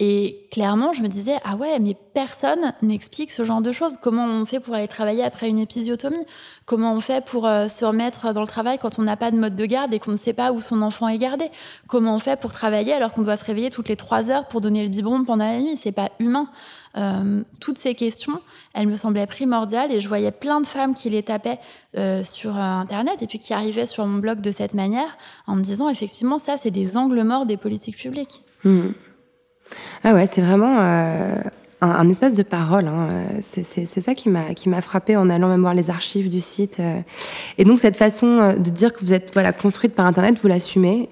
B: Et clairement, je me disais, ah ouais, mais personne n'explique ce genre de choses. Comment on fait pour aller travailler après une épisiotomie? Comment on fait pour euh, se remettre dans le travail quand on n'a pas de mode de garde et qu'on ne sait pas où son enfant est gardé? Comment on fait pour travailler alors qu'on doit se réveiller toutes les trois heures pour donner le biberon pendant la nuit? C'est pas humain. Euh, toutes ces questions, elles me semblaient primordiales et je voyais plein de femmes qui les tapaient euh, sur Internet et puis qui arrivaient sur mon blog de cette manière en me disant, effectivement, ça, c'est des angles morts des politiques publiques.
A: Mmh. Ah ouais, c'est vraiment euh, un, espace de parole. Hein. C'est ça qui m'a qui m'a frappé en allant même voir les archives du site. Euh. Et donc cette façon euh, de dire que vous êtes voilà construite par Internet, vous l'assumez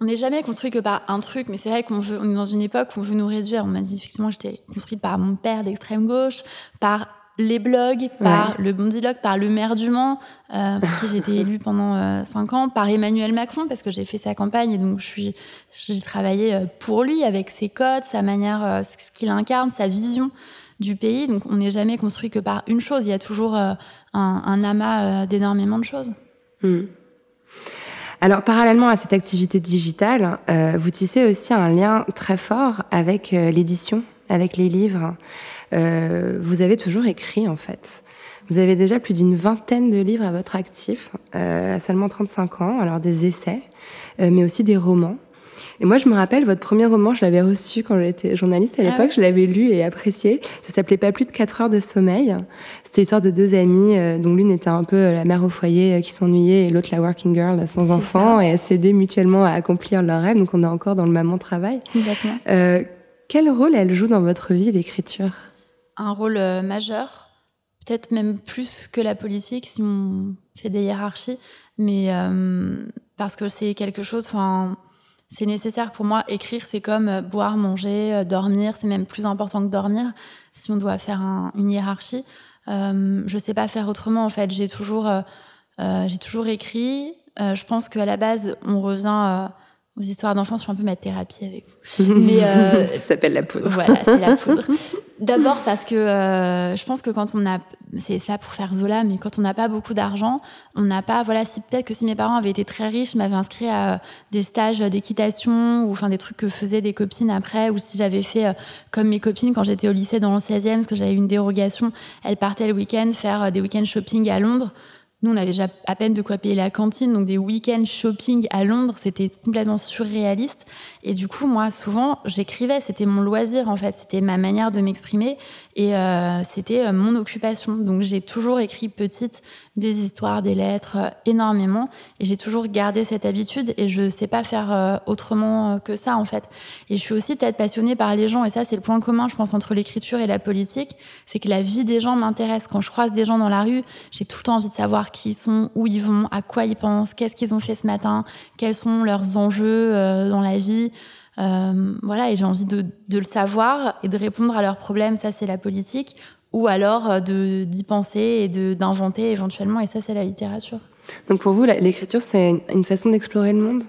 B: on n'est jamais construit que par un truc, mais c'est vrai qu'on veut, on est dans une époque où on veut nous réduire. On m'a dit effectivement, j'étais construite par mon père d'extrême gauche, par les blogs, par ouais. le Bondilogue, par le maire du Mans, euh, pour qui j'ai été élue pendant euh, cinq ans, par Emmanuel Macron, parce que j'ai fait sa campagne et donc j'ai travaillé euh, pour lui avec ses codes, sa manière, euh, ce qu'il incarne, sa vision du pays. Donc on n'est jamais construit que par une chose. Il y a toujours un, un, amas d'énormément de choses.
A: Mmh. Alors, parallèlement à cette activité digitale, vous tissez aussi un lien très fort avec l'édition, avec les livres euh, vous avez toujours écrit en fait. Vous avez déjà plus d'une vingtaine de livres à votre actif, euh, à seulement 35 ans, alors des essais, euh, mais aussi des romans. Et moi, je me rappelle, votre premier roman, je l'avais reçu quand j'étais journaliste à l'époque, ah ouais. je l'avais lu et apprécié. Ça s'appelait Pas plus de 4 heures de sommeil. C'était l'histoire de deux amies, euh, dont l'une était un peu la mère au foyer euh, qui s'ennuyait et l'autre la working girl sans enfants, et elles s'aidaient mutuellement à accomplir leurs rêves. Donc on est encore dans le maman travail. Euh, quel rôle elle joue dans votre vie, l'écriture?
B: Un rôle euh, majeur, peut-être même plus que la politique si on fait des hiérarchies, mais euh, parce que c'est quelque chose, c'est nécessaire pour moi. Écrire, c'est comme euh, boire, manger, dormir, c'est même plus important que dormir si on doit faire un, une hiérarchie. Je sais pas faire autrement en fait. J'ai toujours, j'ai toujours écrit. je pense qu'à la base, on revient aux histoires d'enfants sur un peu ma thérapie avec vous.
A: Mais euh, ça s'appelle la poudre.
B: Voilà, c'est la poudre. D'abord parce que euh, je pense que quand on a, c'est ça pour faire Zola, mais quand on n'a pas beaucoup d'argent, on n'a pas, voilà, si peut-être que si mes parents avaient été très riches, m'avaient inscrit à des stages d'équitation ou enfin des trucs que faisaient des copines après, ou si j'avais fait euh, comme mes copines quand j'étais au lycée dans le 16e, parce que j'avais une dérogation, elles partaient le week-end faire euh, des week-ends shopping à Londres. Nous, on avait déjà à peine de quoi payer la cantine, donc des week-ends shopping à Londres, c'était complètement surréaliste. Et du coup, moi, souvent, j'écrivais, c'était mon loisir en fait, c'était ma manière de m'exprimer et euh, c'était euh, mon occupation. Donc j'ai toujours écrit petite des histoires, des lettres, euh, énormément, et j'ai toujours gardé cette habitude et je sais pas faire euh, autrement que ça en fait. Et je suis aussi peut-être passionnée par les gens et ça c'est le point commun, je pense, entre l'écriture et la politique, c'est que la vie des gens m'intéresse. Quand je croise des gens dans la rue, j'ai tout le temps envie de savoir qui ils sont, où ils vont, à quoi ils pensent, qu'est-ce qu'ils ont fait ce matin, quels sont leurs enjeux euh, dans la vie. Euh, voilà, et j'ai envie de, de, le savoir et de répondre à leurs problèmes. Ça, c'est la politique. Ou alors euh, d'y penser et d'inventer éventuellement. Et ça, c'est la littérature.
A: Donc pour vous, l'écriture, c'est une façon d'explorer le monde?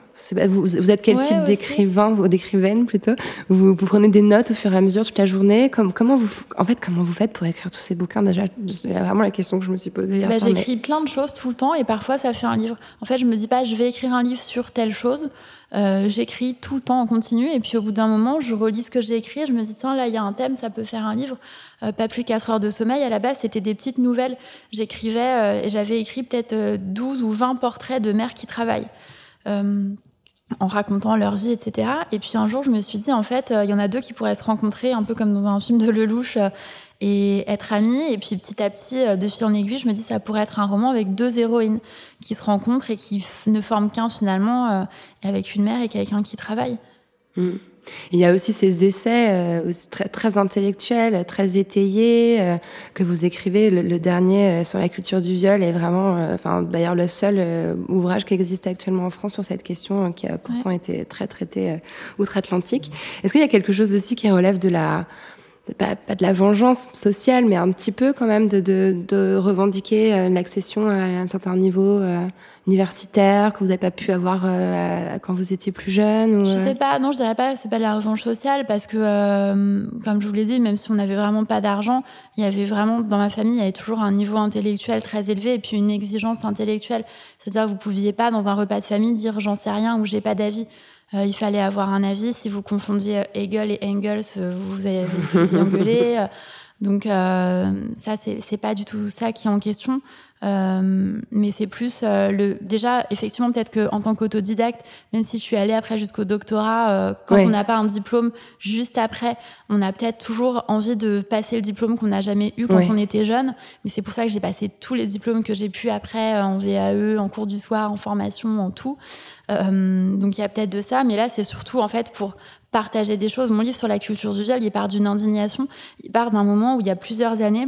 A: Vous, vous, êtes quel type d'écrivain ou d'écrivaine plutôt? Vous, vous, prenez des notes au fur et à mesure toute la journée? Comme, Comment vous, en fait, comment vous faites pour écrire tous ces bouquins? Déjà, c'est vraiment la question que je me suis posée hier
B: bah, J'écris plein de choses tout le temps et parfois ça fait un livre. En fait, je me dis pas, je vais écrire un livre sur telle chose. Euh, j'écris tout le temps en continu et puis au bout d'un moment, je relis ce que j'ai écrit et je me dis tiens là il y a un thème, ça peut faire un livre. Euh, pas plus 4 heures de sommeil. À la base, c'était des petites nouvelles. J'écrivais euh, et j'avais écrit peut-être 12 ou 20 portraits de mères qui travaillent en racontant leur vie, etc. Et puis un jour, je me suis dit, en fait, il y en a deux qui pourraient se rencontrer, un peu comme dans un film de Lelouch, et être amies. Et puis petit à petit, de fil en aiguille, je me dis, ça pourrait être un roman avec deux héroïnes qui se rencontrent et qui ne forment qu'un finalement, avec une mère et quelqu'un qui travaille.
A: Mmh. Il y a aussi ces essais euh, très, très, intellectuels, très étayés euh, que vous écrivez. Le, dernier euh, sur la culture du viol est vraiment, enfin d'ailleurs le seul ouvrage qui existe actuellement en France sur cette question, qui a pourtant été très traité outre-Atlantique. Est-ce qu'il y a quelque chose aussi qui relève de la pas, pas, de la vengeance sociale, mais un petit peu quand même de, de, de revendiquer l'accession à un certain niveau universitaire que vous n'avez pas pu avoir euh, quand vous étiez plus jeune ou...
B: Je euh sais pas, non, je dirais pas, c'est pas de la revanche sociale parce que, euh, comme je vous l'ai dit, même si on n'avait vraiment pas d'argent, il y avait vraiment dans ma famille, il y avait toujours un niveau intellectuel très élevé et puis une exigence intellectuelle. C'est-à-dire, vous pouviez pas dans un repas de famille dire j'en sais rien ou j'ai pas d'avis. Il fallait avoir un avis. Si vous confondiez Hegel et Engels, vous vous avez vous engueulé. Donc ça, c'est pas du tout ça qui est en question. Euh, mais c'est plus euh, le déjà effectivement peut-être que en tant qu'autodidacte, même si je suis allée après jusqu'au doctorat, euh, quand on n'a pas un diplôme juste après, on a peut-être toujours envie de passer le diplôme qu'on n'a jamais eu quand on était jeune. Mais c'est pour ça que j'ai passé tous les diplômes que j'ai pu après en VAE, en cours du soir, en formation, en tout. donc il y a peut-être de ça, mais là c'est surtout en fait pour partager des choses. Mon livre sur la culture du viol, il part d'une indignation, il part d'un moment où il y a plusieurs années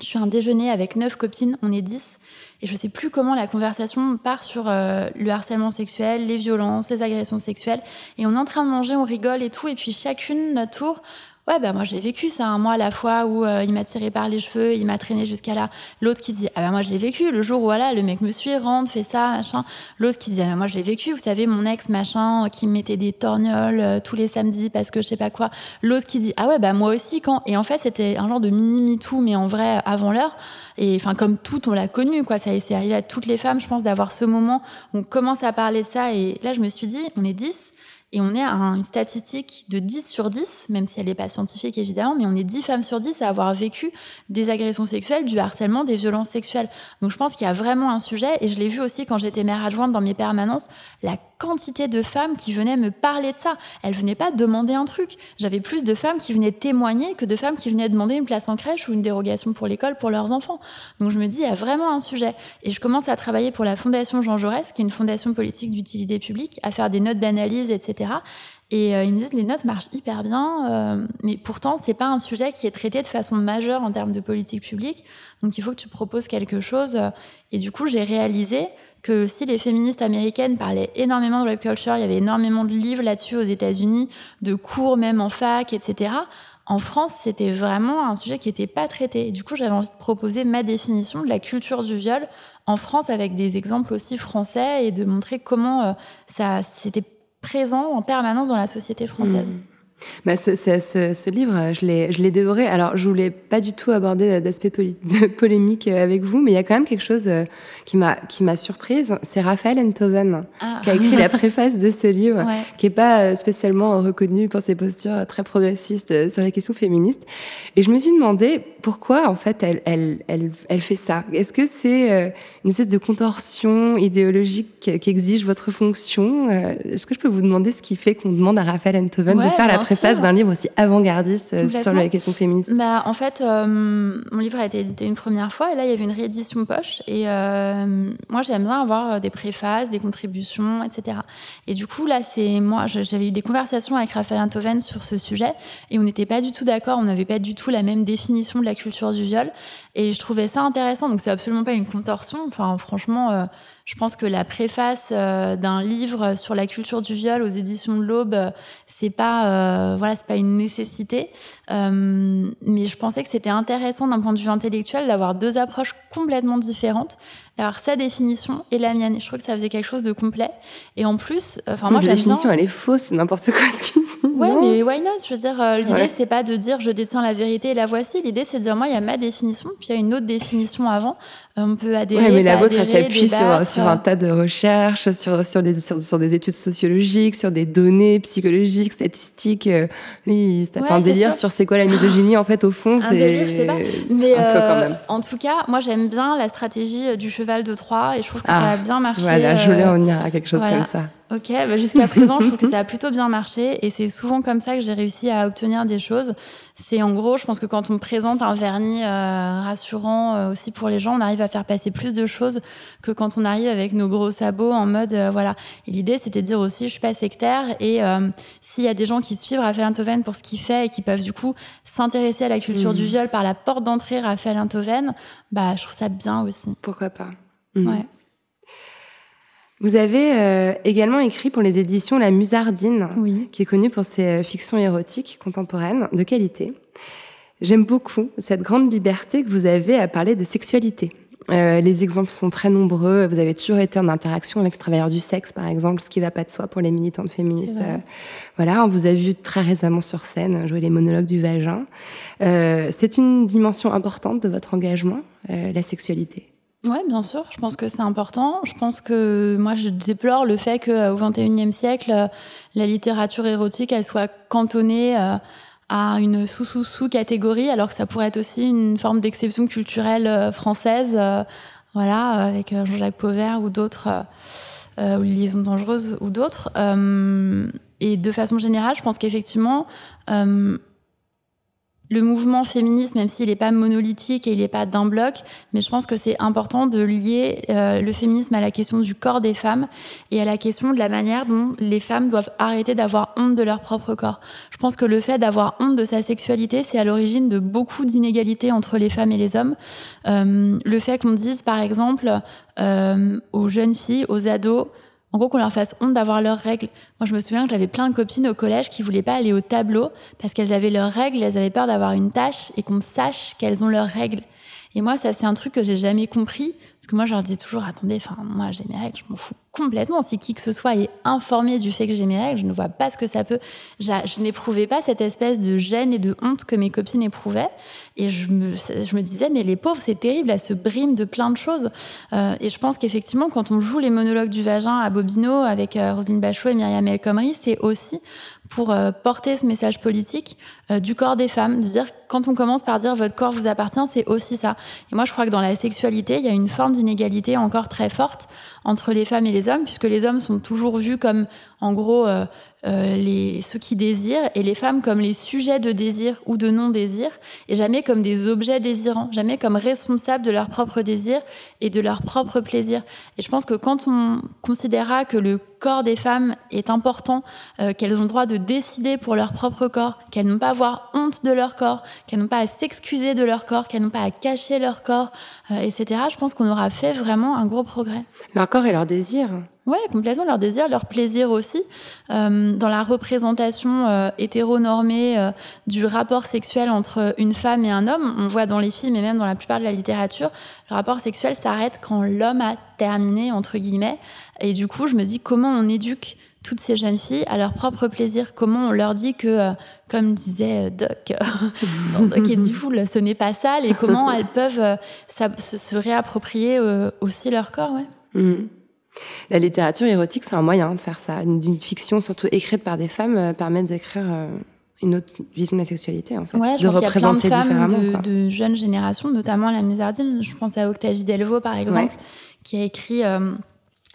B: je suis un déjeuner avec neuf copines, on est dix, et je sais plus comment la conversation part sur euh, le harcèlement sexuel, les violences, les agressions sexuelles, et on est en train de manger, on rigole et tout, et puis chacune notre tour, Ouais, bah moi j'ai vécu ça, un mois à la fois où euh, il m'a tiré par les cheveux, il m'a traîné jusqu'à là. L'autre qui dit, ah bah moi j'ai vécu, le jour où voilà, le mec me suit, rentre, fait ça, machin. L'autre qui dit, ah bah moi j'ai vécu, vous savez, mon ex, machin, qui me mettait des torgnoles euh, tous les samedis parce que je sais pas quoi. L'autre qui dit, ah ouais, bah moi aussi quand. Et en fait, c'était un genre de mini tout mais en vrai, avant l'heure. Et enfin, comme tout, on l'a connu, quoi. Ça c'est arrivé à toutes les femmes, je pense, d'avoir ce moment où on commence à parler de ça. Et là, je me suis dit, on est 10 et on est à une statistique de 10 sur 10, même si elle n'est pas scientifique évidemment, mais on est 10 femmes sur 10 à avoir vécu des agressions sexuelles, du harcèlement, des violences sexuelles. Donc je pense qu'il y a vraiment un sujet, et je l'ai vu aussi quand j'étais mère adjointe dans mes permanences, la quantité de femmes qui venaient me parler de ça. Elles venaient pas demander un truc. J'avais plus de femmes qui venaient témoigner que de femmes qui venaient demander une place en crèche ou une dérogation pour l'école pour leurs enfants. Donc je me dis, il y a vraiment un sujet. Et je commence à travailler pour la Fondation Jean Jaurès, qui est une fondation politique d'utilité publique, à faire des notes d'analyse, etc. Et euh, ils me disent les notes marchent hyper bien, euh, mais pourtant c'est pas un sujet qui est traité de façon majeure en termes de politique publique. Donc il faut que tu proposes quelque chose. Et du coup j'ai réalisé que si les féministes américaines parlaient énormément de rape culture, il y avait énormément de livres là-dessus aux États-Unis, de cours même en fac, etc. En France, c'était vraiment un sujet qui n'était pas traité. du coup, j'avais envie de proposer ma définition de la culture du viol en France avec des exemples aussi français et de montrer comment euh, ça c'était présent en permanence dans la société française. Mmh.
A: Bah, ce, ce, ce, livre, je l'ai, je l'ai dévoré. Alors, je voulais pas du tout aborder d'aspect polémique avec vous, mais il y a quand même quelque chose euh, qui m'a, qui m'a surprise. C'est Raphaël Enthoven ah. qui a écrit la préface de ce livre, qui est pas euh, spécialement reconnu pour ses postures très progressistes euh, sur les questions féministes. Et je me suis demandé pourquoi, en fait, elle, elle, elle, elle fait ça. Est-ce que c'est une espèce de contorsion idéologique qu'exige votre fonction Est-ce que je peux vous demander ce qui fait qu'on demande à Raphaël Enthoven de faire la préface d'un livre aussi avant-gardiste euh, sur la question féministe
B: bah, En fait, euh, mon livre a été édité une première fois et là, il y avait une réédition poche. Et euh, moi, j'aime bien avoir des préfaces, des contributions, etc. Et du coup, là, c'est moi, j'avais eu des conversations avec Raphaël Antoven sur ce sujet et on n'était pas du tout d'accord. On n'avait pas du tout la même définition de la culture du viol. Et je trouvais ça intéressant. Donc, c'est absolument pas une contorsion. Enfin, franchement, je pense que la préface d'un livre sur la culture du viol aux éditions de l'Aube, c'est pas euh, voilà, c'est pas une nécessité. Euh, mais je pensais que c'était intéressant d'un point de vue intellectuel d'avoir deux approches complètement différentes d'avoir sa définition et la mienne. Je trouve que ça faisait quelque chose de complet. Et en plus, enfin moi,
A: la définition, elle est fausse, c'est n'importe quoi ce qu'il
B: Ouais, mais why not? Je veux dire, euh, l'idée c'est pas de dire je détiens la vérité et la voici. L'idée c'est de dire moi il y a ma définition, puis il y a une autre définition avant. Euh, on peut adhérer.
A: Ouais, mais la vôtre, elle s'appuie sur, sur un tas de recherches, sur, sur, des, sur, des études sociologiques, sur des données psychologiques, statistiques. Euh, lui, c'est un délire sur c'est quoi la misogynie en fait au fond.
B: Un délire, je sais pas. Mais un peu quand même. en tout cas, moi j'aime bien la stratégie du cheval de Troie et je trouve que ça ah, a bien marché.
A: Voilà, je voulais en venir à quelque chose comme ça.
B: Ok, bah jusqu'à présent, je trouve que ça a plutôt bien marché et c'est souvent comme ça que j'ai réussi à obtenir des choses. C'est en gros, je pense que quand on présente un vernis euh, rassurant euh, aussi pour les gens, on arrive à faire passer plus de choses que quand on arrive avec nos gros sabots en mode euh, voilà. Et l'idée, c'était de dire aussi, je suis pas sectaire et s'il y a des gens qui suivent Raphaël Enthoven pour ce qu'il fait et qui peuvent du coup s'intéresser à la culture mmh. du viol par la porte d'entrée Raphaël Enthoven, bah je trouve ça bien aussi.
A: Pourquoi pas?
B: Mmh. Ouais.
A: Vous avez euh, également écrit pour les éditions La Musardine, qui est connue pour ses euh, fictions érotiques contemporaines de qualité. J'aime beaucoup cette grande liberté que vous avez à parler de sexualité. Euh, les exemples sont très nombreux. Vous avez toujours été en interaction avec les travailleurs du sexe, par exemple, ce qui va pas de soi pour les militantes féministes. voilà, on vous a vu très récemment sur scène jouer les monologues du vagin. c'est une dimension importante de votre engagement, la sexualité.
B: Oui, bien sûr. Je pense que c'est important. Je pense que moi, je déplore le fait qu'au XXIe siècle, euh, la littérature érotique, elle soit cantonnée euh, à une sous-sous-sous-catégorie, alors que ça pourrait être aussi une forme d'exception culturelle euh, française, voilà, avec Jean-Jacques Pauvert ou d'autres, ou Liaison dangereuse ou d'autres. et de façon générale, je pense qu'effectivement, le mouvement féministe, même s'il n'est pas monolithique et il n'est pas d'un bloc, mais je pense que c'est important de lier euh, le féminisme à la question du corps des femmes et à la question de la manière dont les femmes doivent arrêter d'avoir honte de leur propre corps. Je pense que le fait d'avoir honte de sa sexualité, c'est à l'origine de beaucoup d'inégalités entre les femmes et les hommes. Euh, le fait qu'on dise, par exemple, euh, aux jeunes filles, aux ados, en gros, qu'on leur fasse honte d'avoir leurs règles. Moi, je me souviens que j'avais plein de copines au collège qui voulaient pas aller au tableau parce qu'elles avaient leurs règles, elles avaient peur d'avoir une tâche et qu'on sache qu'elles ont leurs règles. Et moi, ça, c'est un truc que j'ai jamais compris. Parce que moi, je leur dis toujours, attendez, enfin, moi, j'ai mes règles, je m'en fous complètement. Si qui que ce soit est informé du fait que j'ai mes règles, je ne vois pas ce que ça peut. Je, n'éprouvais pas cette espèce de gêne et de honte que mes copines éprouvaient. Et je me, disais, mais les pauvres, c'est terrible, elles se briment de plein de choses. Euh, et je pense qu'effectivement, quand on joue les monologues du vagin à Bobino avec euh, Roselyne Bachot et Myriam El Khomri, c'est aussi pour euh, porter ce message politique euh, du corps des femmes, de dire quand on commence par dire votre corps vous appartient, c'est aussi ça. Et moi, je crois que dans la sexualité, il y a une forme d'inégalité encore très forte entre les femmes et les hommes, puisque les hommes sont toujours vus comme, en gros, euh, euh, les, ceux qui désirent et les femmes comme les sujets de désir ou de non-désir et jamais comme des objets désirants, jamais comme responsables de leur propre désir et de leur propre plaisir. Et je pense que quand on considérera que le corps des femmes est important, euh, qu'elles ont le droit de décider pour leur propre corps, qu'elles n'ont pas à avoir honte de leur corps, qu'elles n'ont pas à s'excuser de leur corps, qu'elles n'ont pas à cacher leur corps, euh, etc., je pense qu'on aura fait vraiment un gros progrès.
A: Leur corps et leur désir.
B: Ouais, complètement leur désir, leur plaisir aussi. Euh, dans la représentation euh, hétéronormée euh, du rapport sexuel entre une femme et un homme, on voit dans les films et même dans la plupart de la littérature, le rapport sexuel s'arrête quand l'homme a terminé entre guillemets. Et du coup, je me dis comment on éduque toutes ces jeunes filles à leur propre plaisir? Comment on leur dit que, euh, comme disait Doc, Doc et ce n'est pas sale et comment elles peuvent se, réapproprier aussi leur corps. Ouais.
A: Mmh. La littérature érotique, c'est un moyen de faire ça. Une, fiction, surtout écrite par des femmes, euh, permet d'écrire euh, une autre vision de la sexualité, en fait.
B: Ouais, de représenter y a plein de femmes de, jeunes générations, notamment la Musardine. Je pense à Octavie Delvaux, par exemple, qui a écrit. Euh,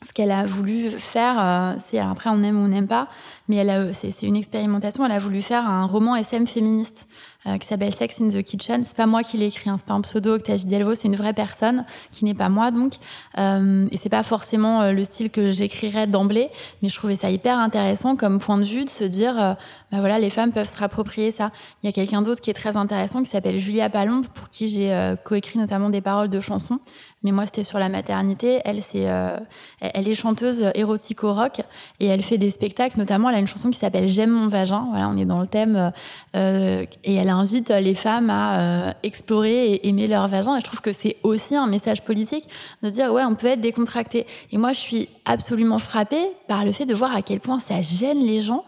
B: ce qu'elle a voulu faire, c'est après on aime ou on n'aime pas, mais elle c'est une expérimentation. Elle a voulu faire un roman SM féministe euh, qui s'appelle Sex in the Kitchen. C'est pas moi qui l'ai écrit, hein, c'est pas un pseudo Octavie Delvaux, c'est une vraie personne qui n'est pas moi donc. Euh, et c'est pas forcément euh, le style que j'écrirais d'emblée, mais je trouvais ça hyper intéressant comme point de vue de se dire, euh, bah voilà, les femmes peuvent se rapproprier ça. Il y a quelqu'un d'autre qui est très intéressant qui s'appelle Julia Palombe, pour qui j'ai euh, coécrit notamment des paroles de chansons mais moi c'était sur la maternité. Elle c'est, euh, elle est chanteuse érotico rock et elle fait des spectacles. Notamment, elle a une chanson qui s'appelle J'aime mon vagin. Voilà, on est dans le thème et elle invite les femmes à euh, explorer et aimer leur vagin. Et je trouve que c'est aussi un message politique de dire ouais, on peut être décontracté. Et moi, je suis absolument frappée par le fait de voir à quel point ça gêne les gens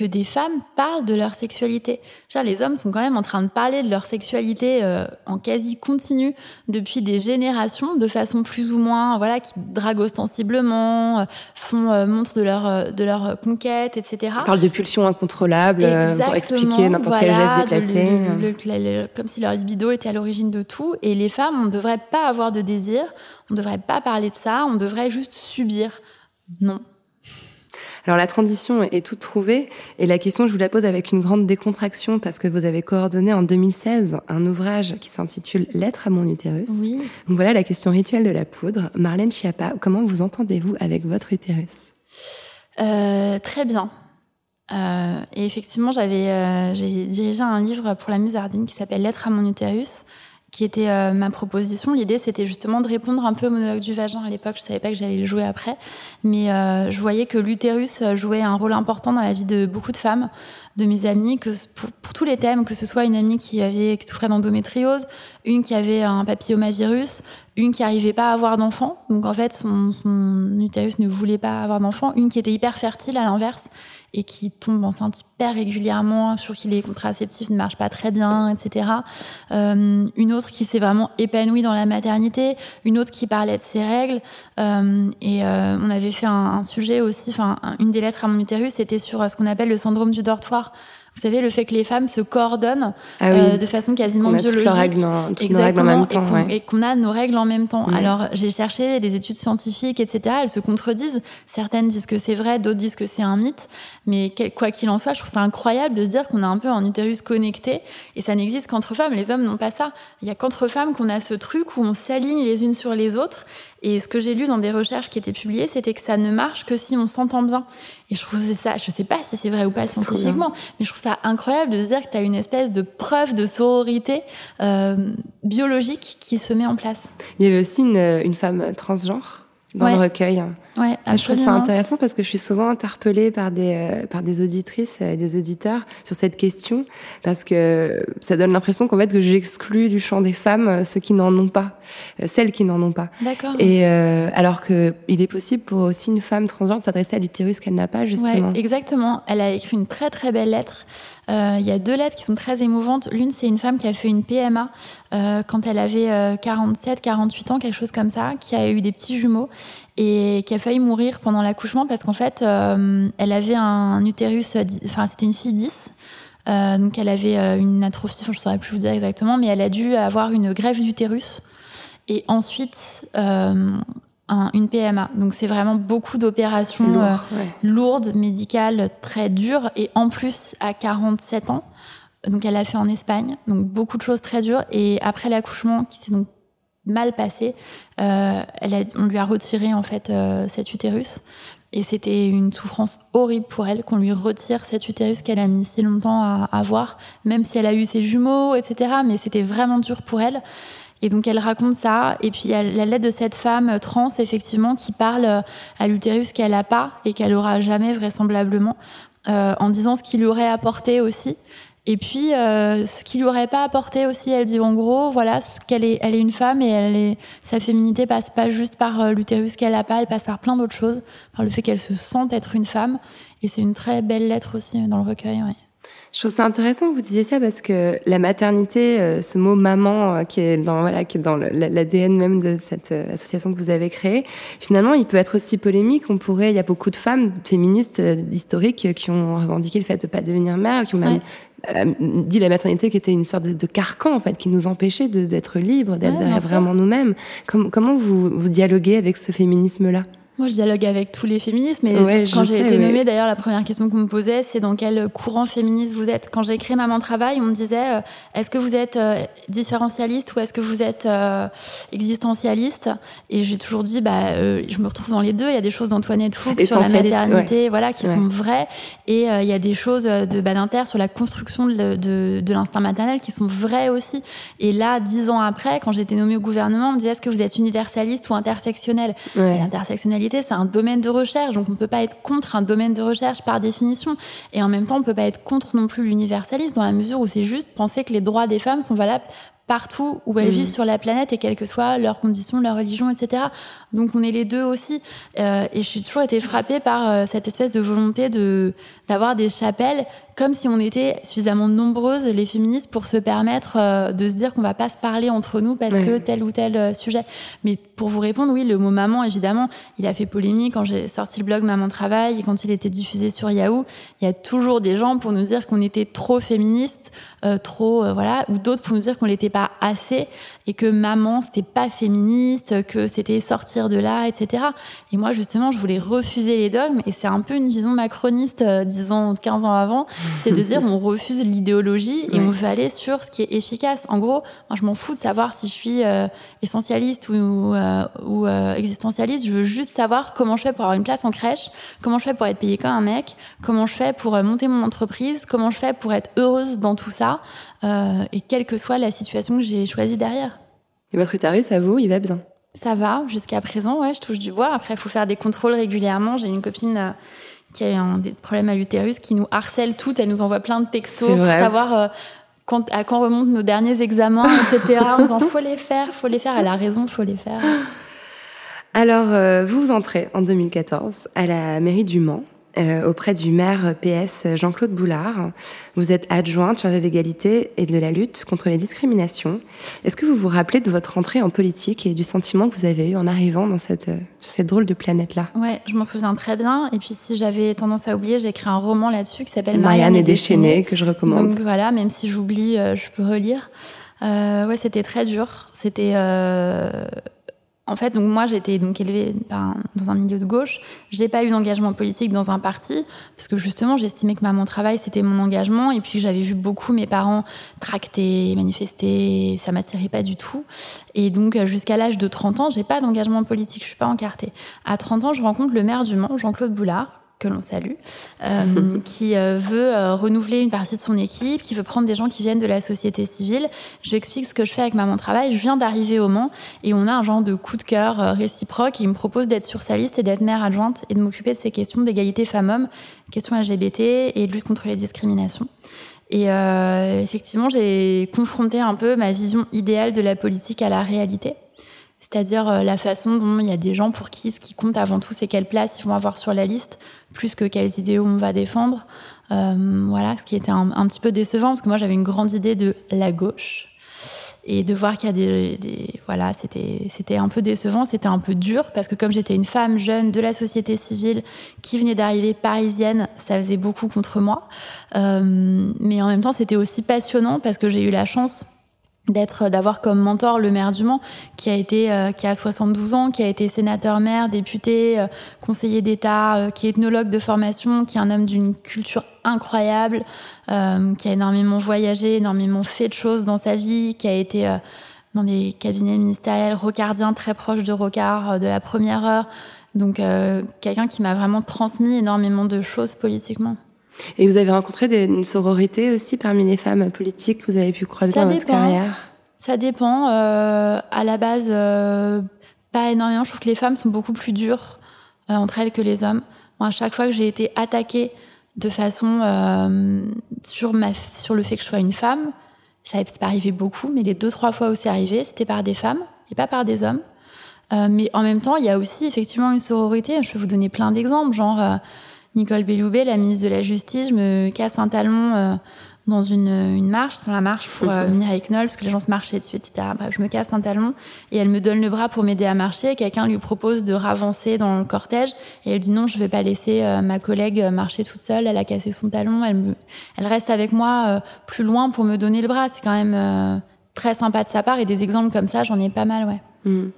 B: que des femmes parlent de leur sexualité. Genre, les hommes sont quand même en train de parler de leur sexualité euh, en quasi continu depuis des générations, de façon plus ou moins, voilà, qui draguent ostensiblement, euh, font euh, montre de leur de leur conquête, etc.
A: On parle de pulsions incontrôlables pour expliquer n'importe quel
B: voilà,
A: geste déplacé.
B: de- de- de- le- le- comme si leur libido était à l'origine de tout. Et les femmes, on ne devrait pas avoir de désir, on ne devrait pas parler de ça, on devrait juste subir. Non.
A: Alors la transition est toute trouvée et la question je vous la pose avec une grande décontraction parce que vous avez coordonné en 2016 un ouvrage qui s'intitule Lettre à mon utérus.
B: Oui.
A: Donc voilà la question rituelle de la poudre. Marlène Schiappa, comment vous entendez-vous avec votre utérus?
B: Euh, très bien. Euh, et effectivement, j'avais, euh, j'ai dirigé un livre pour la Musardine qui s'appelle Lettre à mon utérus, qui était euh, ma proposition. L'idée, c'était justement de répondre un peu au monologue du vagin. À l'époque, je savais pas que j'allais le jouer après, mais euh, je voyais que l'utérus jouait un rôle important dans la vie de beaucoup de femmes, de mes amies, que pour, tous les thèmes, que ce soit une amie qui avait souffrait d'endométriose, une qui avait un papillomavirus, une qui arrivait pas à avoir d'enfant, donc en fait son, son utérus ne voulait pas avoir d'enfant, une qui était hyper fertile à l'inverse et qui tombe enceinte hyper régulièrement, sur qui les contraceptifs ne marchent pas très bien, etc. Euh, une autre qui s'est vraiment épanouie dans la maternité, une autre qui parlait de ses règles. Euh, et euh, on avait fait un, sujet aussi, enfin un- une des lettres à mon utérus, c'était sur ce qu'on appelle le syndrome du dortoir. Vous savez, le fait que les femmes se coordonnent
A: Ah oui.
B: euh, de façon quasiment
A: On a toutes
B: biologique.
A: leurs règles en- toutes nos règles en même temps.
B: et qu'on
A: ouais.
B: a nos règles en même temps. Alors, j'ai cherché des études scientifiques, etc. Elles se contredisent. Certaines disent que c'est vrai, d'autres disent que c'est un mythe. Mais quel- quoi qu'il en soit, je trouve ça incroyable de se dire qu'on a un peu un utérus connecté. Et ça n'existe qu'entre femmes. Les hommes n'ont pas ça. Il y a qu'entre femmes qu'on a ce truc où on s'aligne les unes sur les autres. Et ce que j'ai lu dans des recherches qui étaient publiées, c'était que ça ne marche que si on s'entend bien. Et je trouve ça, je sais pas si c'est vrai ou pas scientifiquement, mais je trouve ça incroyable de se dire que tu as une espèce de preuve de sororité euh, biologique qui se met en place.
A: Il y avait aussi une, une femme transgenre dans
B: Ouais.
A: le recueil.
B: Ouais,
A: Ah, je trouve ça
B: absolument.
A: intéressant parce que je suis souvent interpellée par des euh, par des auditrices et des auditeurs sur cette question parce que ça donne l'impression qu'en fait que j'exclus du champ des femmes euh, ceux qui n'en ont pas, euh, celles qui n'en ont pas.
B: D'accord.
A: Et euh, alors que il est possible pour aussi une femme transgenre de s'adresser à l'utérus qu'elle n'a pas justement.
B: Ouais, exactement. Elle a écrit une très très belle lettre. Euh, Il y a deux lettres qui sont très émouvantes. L'une, c'est une femme qui a fait une PMA euh, quand elle avait euh, 47, 48 ans, quelque chose comme ça, qui a eu des petits jumeaux et qui a failli mourir pendant l'accouchement parce qu'en fait, euh, elle avait un utérus, euh, enfin, c'était une fille 10. Euh, donc elle avait euh, une atrophie, je ne saurais plus vous dire exactement, mais elle a dû avoir une greffe d'utérus et ensuite euh, un- une PMA. Donc c'est vraiment beaucoup d'opérations
A: Lourd,
B: euh,
A: ouais.
B: lourde, médicale, très dure, et en plus à 47 ans. Donc elle l'a fait en Espagne, donc beaucoup de choses très dures. Et après l'accouchement, qui s'est donc mal passé, euh, elle a- on lui a retiré en fait euh, cet utérus. Et c'était une souffrance horrible pour elle qu'on lui retire cet utérus qu'elle a mis si longtemps à avoir, même si elle a eu ses jumeaux, etc. Mais c'était vraiment dur pour elle. Et donc elle raconte ça. Et puis a la lettre de cette femme trans, effectivement, qui parle euh, à l'utérus qu'elle n'a pas et qu'elle aura jamais vraisemblablement, euh, en disant ce qu'il lui aurait apporté aussi. Et puis euh, ce qu'il lui aurait pas apporté aussi, elle dit en gros, voilà, qu'elle est, elle est une femme et elle est, sa féminité passe pas juste par euh, l'utérus qu'elle a pas, elle passe par plein d'autres choses, par le fait qu'elle se sente être une femme. Et c'est une très belle lettre aussi dans le recueil. ouais.
A: Je trouve ça intéressant que vous disiez ça parce que la maternité, euh, ce mot maman euh, qui est dans voilà qui est dans l'ADN même de cette euh, association que vous avez créée, finalement, il peut être aussi polémique. On pourrait, il y a beaucoup de femmes féministes historiques qui ont revendiqué le fait de pas devenir mère, qui ont même dit la maternité qui était une sorte de, de carcan en fait, qui nous empêchait d'être libres, d'être
B: Ouais,
A: vraiment nous-mêmes. Com- comment vous vous dialoguez avec ce féminisme-là?
B: Moi, je dialogue avec tous les féministes, mais
A: Ouais,
B: quand j'ai été
A: ouais.
B: nommée, d'ailleurs, la première question qu'on me posait, c'est dans quel courant féministe vous êtes? Quand j'ai créé Maman Travail, on me disait euh, est-ce que vous êtes euh, différentialiste ou est-ce que vous êtes euh, existentialiste? Et j'ai toujours dit bah, euh, je me retrouve dans les deux. Il y a des choses d'Antoinette Fouque sur la maternité voilà, qui sont vraies, et il y a des choses de Badinter sur la construction de, de, de l'instinct maternel qui sont vraies aussi. Et là, dix ans après, quand j'ai été nommée au gouvernement, on me disait est-ce que vous êtes universaliste ou intersectionnel et C'est un domaine de recherche, donc on ne peut pas être contre un domaine de recherche par définition. Et en même temps, on ne peut pas être contre non plus l'universalisme, dans la mesure où c'est juste penser que les droits des femmes sont valables partout où elles
A: Mhm.
B: vivent sur la planète et quelles que soient leurs conditions, leur religion, etc. Donc on est les deux aussi. Euh, et je suis toujours été frappée par euh, cette espèce de volonté de d'avoir des chapelles, comme si on était suffisamment nombreuses, les féministes, pour se permettre euh, de se dire qu'on va pas se parler entre nous parce
A: Ouais.
B: que tel ou tel euh, sujet. Mais pour vous répondre, oui, le mot maman, évidemment, il a fait polémique quand j'ai sorti le blog Maman Travail et quand il était diffusé sur Yahoo. Il y a toujours des gens pour nous dire qu'on était trop féministe, euh, trop, voilà, ou d'autres pour nous dire qu'on l'était pas assez et que maman, c'était pas féministe, que c'était sortir de là, etc. Et moi, justement, je voulais refuser les dogmes et c'est un peu une vision macroniste, euh, 10 ans, 15 ans avant, c'est de dire on refuse l'idéologie et
A: Ouais.
B: on veut aller sur ce qui est efficace. En gros, moi, je m'en fous de savoir si je suis euh, essentialiste ou, euh, ou euh, existentialiste. Je veux juste savoir comment je fais pour avoir une place en crèche, comment je fais pour être payée comme un mec, comment je fais pour monter mon entreprise, comment je fais pour être heureuse dans tout ça, euh, et quelle que soit la situation que j'ai choisie derrière.
A: Et votre utérus, à vous, il va bien.
B: Ça va, jusqu'à présent, ouais, je touche du bois. Après, il faut faire des contrôles régulièrement. J'ai une copine euh, qui a eu un, des problèmes à l'utérus qui nous harcèle toutes. Elle nous envoie plein de textos pour savoir euh, quand, à quand remontent nos derniers examens, etc. en disant faut les faire, faut les faire. Elle a raison, faut les faire.
A: Alors, euh, vous entrez en 2014 à la mairie du Mans, auprès du maire PS Jean-Claude Boulard. Vous êtes adjointe chargée de l'égalité et de la lutte contre les discriminations. Est-ce que vous vous rappelez de votre entrée en politique et du sentiment que vous avez eu en arrivant dans cette, euh, cette drôle de planète-là?
B: Ouais, je m'en souviens très bien. Et puis, si j'avais tendance à oublier, j'ai écrit un roman là-dessus qui s'appelle
A: Marianne est
B: déchaînée.
A: déchaînée, que je recommande.
B: Donc voilà, même si j'oublie, euh, je peux relire. Euh, ouais, c'était très dur. C'était. euh, En fait, donc moi, j'étais donc élevée par- dans un milieu de gauche. J'ai pas eu d'engagement politique dans un parti parce que justement, j'estimais que Maman Travail c'était mon engagement et puis j'avais vu beaucoup mes parents tracter, manifester. Ça m'attirait pas du tout. Et donc, jusqu'à l'âge de 30 ans, j'ai pas d'engagement politique. Je suis pas encartée. À 30 ans, je rencontre le maire du Mans, Jean-Claude Boulard que l'on salue, euh, qui euh, veut euh, renouveler une partie de son équipe, qui veut prendre des gens qui viennent de la société civile. Je lui explique ce que je fais avec Maman Travail. Je viens d'arriver au Mans et on a un genre de coup de cœur réciproque. Et il me propose d'être sur sa liste et d'être maire adjointe et de m'occuper de ces questions d'égalité femmes-hommes, questions LGBT et de lutte contre les discriminations. Et effectivement, j'ai confronté un peu ma vision idéale de la politique à la réalité. C'est-à-dire euh, la façon dont il y a des gens pour qui ce qui compte avant tout, c'est quelle place ils vont avoir sur la liste, plus que quels idéaux on va défendre. Euh, voilà, ce qui était un, petit peu décevant, parce que moi j'avais une grande idée de la gauche. Et de voir qu'il y a des, des voilà, c'était c'était un peu décevant, c'était un peu dur parce que comme j'étais une femme jeune de la société civile qui venait d'arriver parisienne, ça faisait beaucoup contre moi. Euh, mais en même temps, c'était aussi passionnant parce que j'ai eu la chance d'être d'avoir comme mentor le maire du Mans qui a été euh, qui a 72 ans qui a été sénateur maire député euh, conseiller d'État euh, qui est ethnologue de formation qui est un homme d'une culture incroyable euh, qui a énormément voyagé énormément fait de choses dans sa vie qui a été euh, dans des cabinets ministériels rocardiens très proches de Rocard euh, de la première heure. Donc quelqu'un qui m'a vraiment transmis énormément de choses politiquement
A: et vous avez rencontré des, une sororité aussi parmi les femmes politiques que vous avez pu croiser
B: Ça
A: dans
B: dépend.
A: votre carrière?
B: Ça dépend. Euh, à la base, euh, pas énormément. Je trouve que les femmes sont beaucoup plus dures euh, entre elles que les hommes. Moi, à chaque fois que j'ai été attaquée de façon euh, sur, ma, sur le fait que je sois une femme, ça n'est pas arrivé beaucoup, mais les deux, trois fois où c'est arrivé, c'était par des femmes et pas par des hommes. Mais en même temps, il y a aussi effectivement une sororité. Je peux vous donner plein d'exemples, genre Nicole Belloubet, la ministre de la Justice, je me casse un talon euh, dans une, une marche, sur la marche pour euh, venir avec Knoll, parce que les gens se marchaient dessus, etc. Bref, je me casse un talon et elle me donne le bras pour m'aider à marcher. Quelqu'un lui propose de ravancer dans le cortège et elle dit non, je vais pas laisser euh, ma collègue marcher toute seule. Elle a cassé son talon. Elle, me, elle reste avec moi euh, plus loin pour me donner le bras. C'est quand même euh, très sympa de sa part et des exemples comme ça, j'en ai pas mal, ouais.
A: Mmh.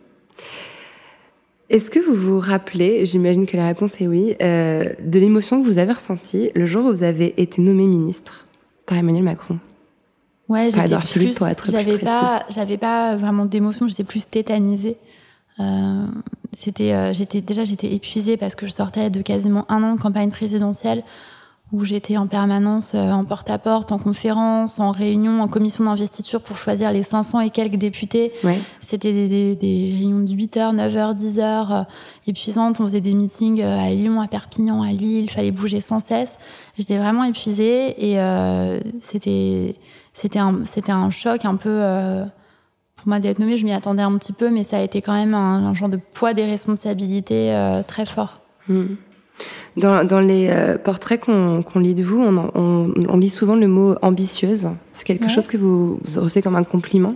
A: Est-ce que vous vous rappelez, j'imagine que la réponse est oui, euh, de l'émotion que vous avez ressentie le jour où vous avez été nommé ministre par Emmanuel Macron?
B: Ouais, j'étais plus- pas, j'avais pas vraiment d'émotion, j'étais plus tétanisée. Euh, c'était, euh, j'étais déjà j'étais épuisée parce que je sortais de quasiment un an de campagne présidentielle où j'étais en permanence euh, en porte-à-porte, en conférence, en réunion, en commission d'investiture pour choisir les 500 et quelques députés.
A: Ouais.
B: C'était des, des- des réunions de 8h, 9h, 10h, euh, épuisantes. On faisait des meetings euh, à Lyon, à Perpignan, à Lille. Il fallait bouger sans cesse. J'étais vraiment épuisée et euh, c'était c'était un, c'était un choc un peu... euh, pour moi d'être nommée, je m'y attendais un petit peu, mais ça a été quand même un, un genre de poids des responsabilités euh, très fort.
A: Hmm. Dans, dans les euh, portraits qu'on lit de vous, on, en- on, on lit souvent le mot ambitieuse. C'est quelque
B: Ouais.
A: chose que vous, vous recevez comme un compliment?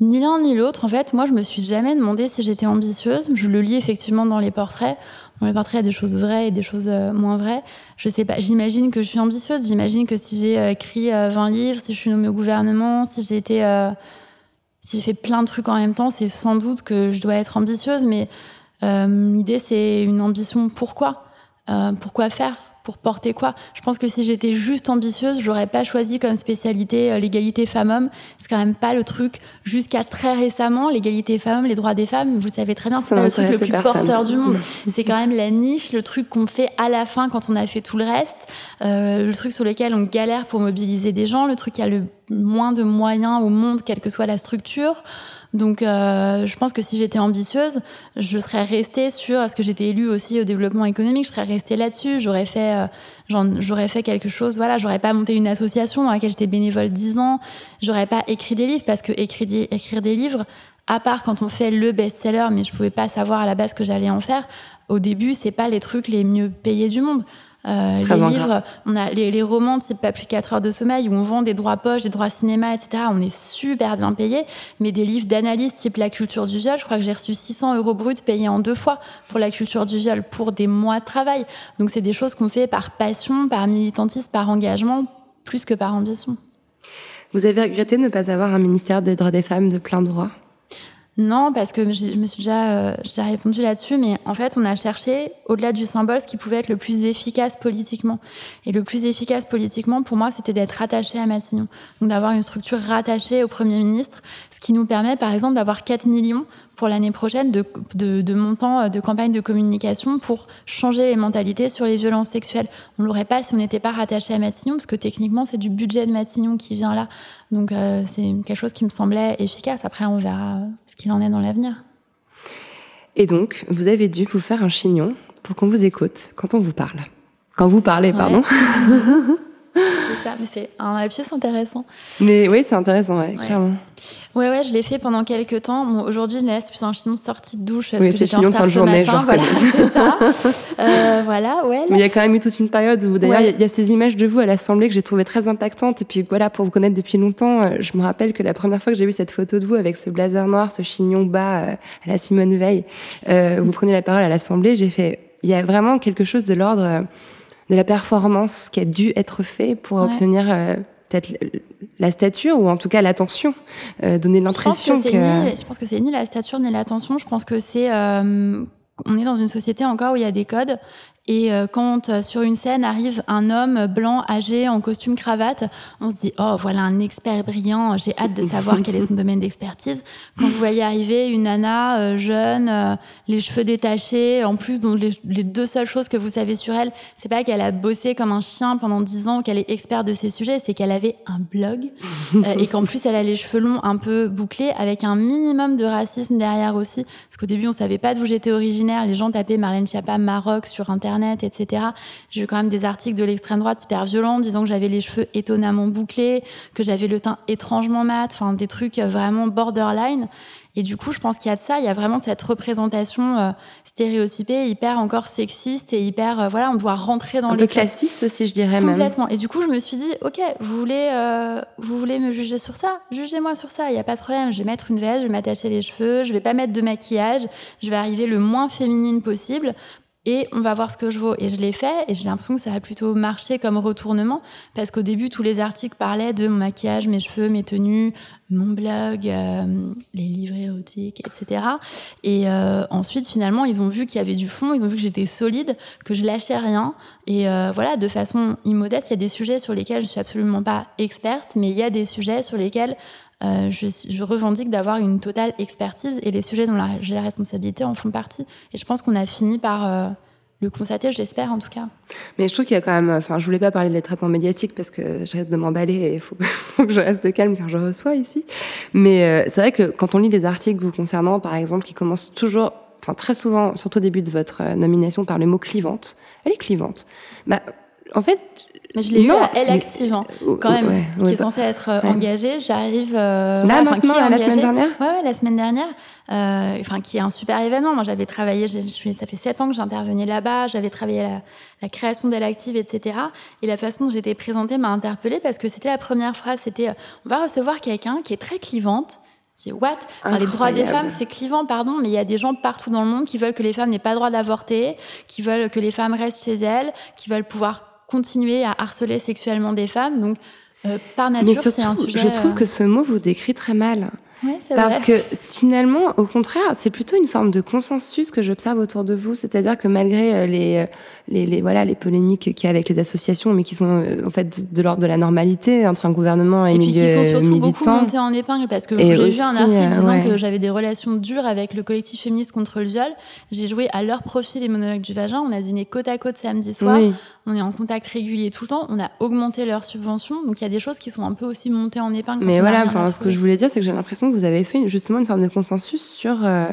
B: Ni l'un ni l'autre. En fait, moi, je me suis jamais demandé si j'étais ambitieuse. Je le lis effectivement dans les portraits. Dans les portraits, il y a des choses vraies et des choses euh, moins vraies. Je sais pas. J'imagine que je suis ambitieuse. J'imagine que si j'ai euh, écrit euh, 20 livres, si je suis nommée au gouvernement, si j'ai été, si j'ai fait plein de trucs en même temps, c'est sans doute que je dois être ambitieuse. Mais l'idée, c'est une ambition. Pourquoi? Euh, Pourquoi faire? Pour porter quoi? Je pense que si j'étais juste ambitieuse, j'aurais pas choisi comme spécialité euh, l'égalité femmes-hommes. C'est quand même pas le truc jusqu'à très récemment. L'égalité femmes, les droits des femmes, vous le savez très bien, c'est pas le truc le plus
A: personne.
B: porteur du monde. C'est quand même la niche, le truc qu'on fait à la fin quand on a fait tout le reste, euh, le truc sur lequel on galère pour mobiliser des gens, le truc qui a le moins de moyens au monde, quelle que soit la structure. Donc, euh, je pense que si j'étais ambitieuse, je serais restée sur, parce que j'étais élue aussi au développement économique, je serais restée là-dessus. J'aurais fait, euh, fait quelque chose. Voilà, j'aurais pas monté une association dans laquelle j'étais bénévole 10 ans. J'aurais pas écrit des livres parce que écrire des, écrire des livres, à part quand on fait le best-seller, mais je pouvais pas savoir à la base que j'allais en faire. Au début, c'est pas les trucs les mieux payés du monde. Euh, les livres, on a les, les romans type pas plus de 4 heures de sommeil où on vend des droits poche, des droits cinéma, etc. On est super bien payé, mais des livres d'analyse type la culture du viol, je crois que j'ai reçu 600 euros bruts payés en deux fois pour la culture du viol pour des mois de travail. Donc c'est des choses qu'on fait par passion, par militantisme, par engagement, plus que par ambition.
A: Vous avez regretté de ne pas avoir un ministère des droits des femmes de plein droit?
B: Non, parce que je me suis déjà, euh, répondu là-dessus, mais en fait, on a cherché, au-delà du symbole, ce qui pouvait être le plus efficace politiquement. Et le plus efficace politiquement, pour moi, c'était d'être rattaché à Matignon. Donc d'avoir une structure rattachée au Premier ministre, ce qui nous permet, par exemple, d'avoir 4 millions pour l'année prochaine de, de, de montants euh, de campagne de communication pour changer les mentalités sur les violences sexuelles. On l'aurait pas si on n'était pas rattaché à Matignon, parce que techniquement, c'est du budget de Matignon qui vient là. Donc euh, c'est quelque chose qui me semblait efficace. Après, on verra euh, ce qu'il en est dans l'avenir.
A: Et donc, vous avez dû vous faire un chignon pour qu'on vous écoute quand on vous parle. Quand vous parlez, pardon.
B: C'est ça, mais c'est un lapsus intéressant.
A: Mais oui, c'est intéressant, ouais,
B: Ouais.
A: clairement.
B: Ouais, ouais, je l'ai fait pendant quelques temps. Bon, aujourd'hui, je l'ai c'est plutôt un chignon de sortie de douche. parce
A: Oui, c'est chignon fin de journée,
B: matin,
A: je
B: voilà, c'est ça. Euh, voilà, ouais.
A: Mais il y a quand même eu toute une période où, d'ailleurs, il y a-
B: Ouais.
A: il y, a ces images de vous à l'Assemblée que j'ai trouvées très impactantes. Et puis voilà, pour vous connaître depuis longtemps, euh, je me rappelle que la première fois que j'ai vu cette photo de vous avec ce blazer noir, ce chignon bas euh, à la Simone Veil, euh, vous prenez la parole à l'Assemblée, j'ai fait, il y a vraiment quelque chose de l'ordre de la performance qui a dû être fait pour
B: Ouais.
A: obtenir euh, peut-être la stature ou en tout cas l'attention, euh, donner l'impression
B: que
A: que...
B: c'est ni, je pense que c'est ni la stature ni l'attention. Je pense que c'est euh, on est dans une société encore où il y a des codes. Et euh, quand euh, sur une scène arrive un homme blanc, âgé, en costume cravate, on se dit oh voilà un expert brillant. J'ai hâte de savoir quel est son domaine d'expertise. Quand vous voyez arriver une nana euh, jeune, les cheveux détachés, en plus dont les, les deux seules choses que vous savez sur elle, c'est pas qu'elle a bossé comme un chien pendant dix ans, ou qu'elle est experte de ces sujets, c'est qu'elle avait un blog et qu'en plus elle a les cheveux longs un peu bouclés avec un minimum de racisme derrière aussi parce qu'au début on savait pas d'où j'étais originaire les gens tapaient Marlène Schiappa Maroc sur internet etc j'ai eu quand même des articles de l'extrême droite hyper violents disant que j'avais les cheveux étonnamment bouclés que j'avais le teint étrangement mat enfin des trucs euh, vraiment borderline et du coup je pense qu'il y a de ça il y a vraiment cette représentation euh, stéréotypée hyper encore sexiste et hyper euh, voilà on doit rentrer dans codes.
A: classiste aussi, je dirais même.
B: Complètement. Et du coup, je me suis dit, ok, vous voulez, euh, vous voulez me juger sur ça? Jugez-moi sur ça, il n'y a pas de problème. Je vais mettre une veste, je vais m'attacher les cheveux, je vais pas mettre de maquillage, je vais arriver le moins féminine possible. Et on va voir ce que je vaux. Et je l'ai fait et j'ai l'impression que ça a plutôt marché comme retournement parce qu'au début, tous les articles parlaient de mon maquillage, mes cheveux, mes tenues, mon blog, euh, les livres érotiques, etc. Et euh, ensuite, finalement, ils ont vu qu'il y avait du fond, ils ont vu que j'étais solide, que je lâchais rien. Et euh, voilà, de façon immodeste, il y a des sujets sur lesquels je suis absolument pas experte, mais il y a des sujets sur lesquels je, je, revendique d'avoir une totale expertise et les sujets dont j'ai la responsabilité en font partie. Et je pense qu'on a fini par le constater, j'espère en tout cas.
A: Mais je trouve qu'il y a quand même, enfin, je voulais pas parler des traitements médiatiques parce que je reste de m'emballer et il faut, que je reste calme car je reçois ici. Mais euh, c'est vrai que quand on lit des articles vous concernant, par exemple, qui commencent toujours, enfin très souvent, surtout au début de votre euh, nomination, par le mot clivante, elle est clivante. Bah, en fait,
B: mais je l'ai eu à Elle Active, hein, euh, quand même, qui est bah, censée être euh, engagée. J'arrive.
A: Euh, Là, maintenant, la semaine dernière
B: ouais, la semaine dernière. Euh, enfin, qui est un super événement. Moi, j'avais travaillé, ça fait sept ans que j'intervenais là-bas. J'avais travaillé la, la création d'Elle Active, etc. Et la façon dont j'étais présentée m'a interpellée parce que c'était la première phrase. C'était on va recevoir quelqu'un qui est très clivante. C'est what? Enfin, Les droits des femmes, c'est clivant, pardon, mais il y a des gens partout dans le monde qui veulent que les femmes n'aient pas le droit d'avorter, qui veulent que les femmes restent chez elles, qui veulent pouvoir continuer à harceler sexuellement des femmes. Donc, euh, par nature, c'est un sujet.
A: Je trouve
B: euh,
A: que ce mot vous décrit très mal. Parce que finalement, au contraire, c'est plutôt une forme de consensus que j'observe autour de vous. C'est-à-dire que malgré euh, les, les, les, voilà, les polémiques qu'il y a avec les associations, mais qui sont en fait de l'ordre de la normalité entre un gouvernement et, et puis qui sont surtout beaucoup
B: montés en épingle parce que j'ai vu un article disant que j'avais des relations dures avec le collectif féministe contre le viol. J'ai joué à leur profil les monologues du vagin. On a dîné côte à côte samedi soir. Oui on est en contact régulier tout le temps, on a augmenté leurs subventions, donc il y a des choses qui sont un peu aussi montées en épingle.
A: Mais voilà, enfin, ce que je voulais dire, c'est que j'ai l'impression que vous avez fait justement une forme de consensus sur euh,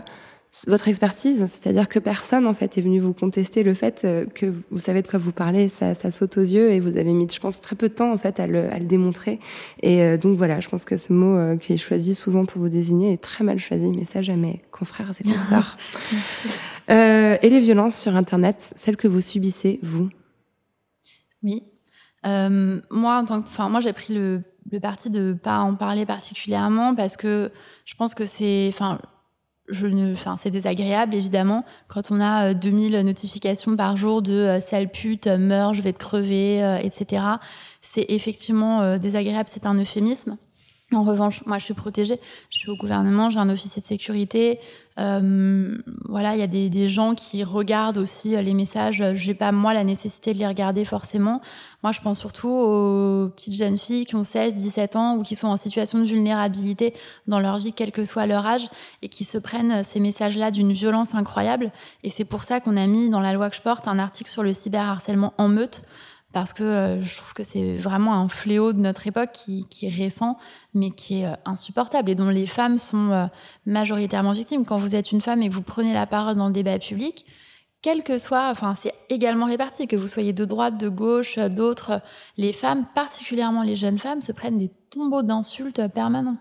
A: votre expertise, c'est-à-dire que personne en fait est venu vous contester le fait euh, que vous savez de quoi vous parlez, ça, ça, saute aux yeux et vous avez mis, je pense, très peu de temps en fait à le, à le démontrer. Et euh, donc voilà, je pense que ce mot qui est choisi souvent pour vous désigner est très mal choisi, mais ça jamais, confrères et consoeurs. et les violences sur Internet, celles que vous subissez, vous?
B: Oui. Moi, en tant que, enfin, moi, j'ai pris le, le, parti de pas en parler particulièrement parce que je pense que c'est, enfin, je ne, enfin, c'est désagréable évidemment quand on a 2000 euh, notifications par jour de euh, sale pute, meurs, je vais te crever, etc. C'est effectivement désagréable, c'est un euphémisme. En revanche, moi, je suis protégée. Je suis au gouvernement, j'ai un officier de sécurité. Euh, voilà, il y a des, gens qui regardent aussi euh, les messages. J'ai pas moi la nécessité de les regarder forcément. Moi, je pense surtout aux petites jeunes filles qui ont 16, 17 ans ou qui sont en situation de vulnérabilité dans leur vie, quel que soit leur âge, et qui se prennent ces messages-là d'une violence incroyable. Et c'est pour ça qu'on a mis dans la loi que je porte un article sur le cyberharcèlement en meute parce que euh, je trouve que c'est vraiment un fléau de notre époque qui, qui, est récent, mais qui est euh, insupportable et dont les femmes sont euh, majoritairement victimes. Quand vous êtes une femme et que vous prenez la parole dans le débat public, quel que soit, enfin c'est également réparti, que vous soyez de droite, de gauche, d'autres, les femmes, particulièrement les jeunes femmes, se prennent des tombeaux d'insultes permanents.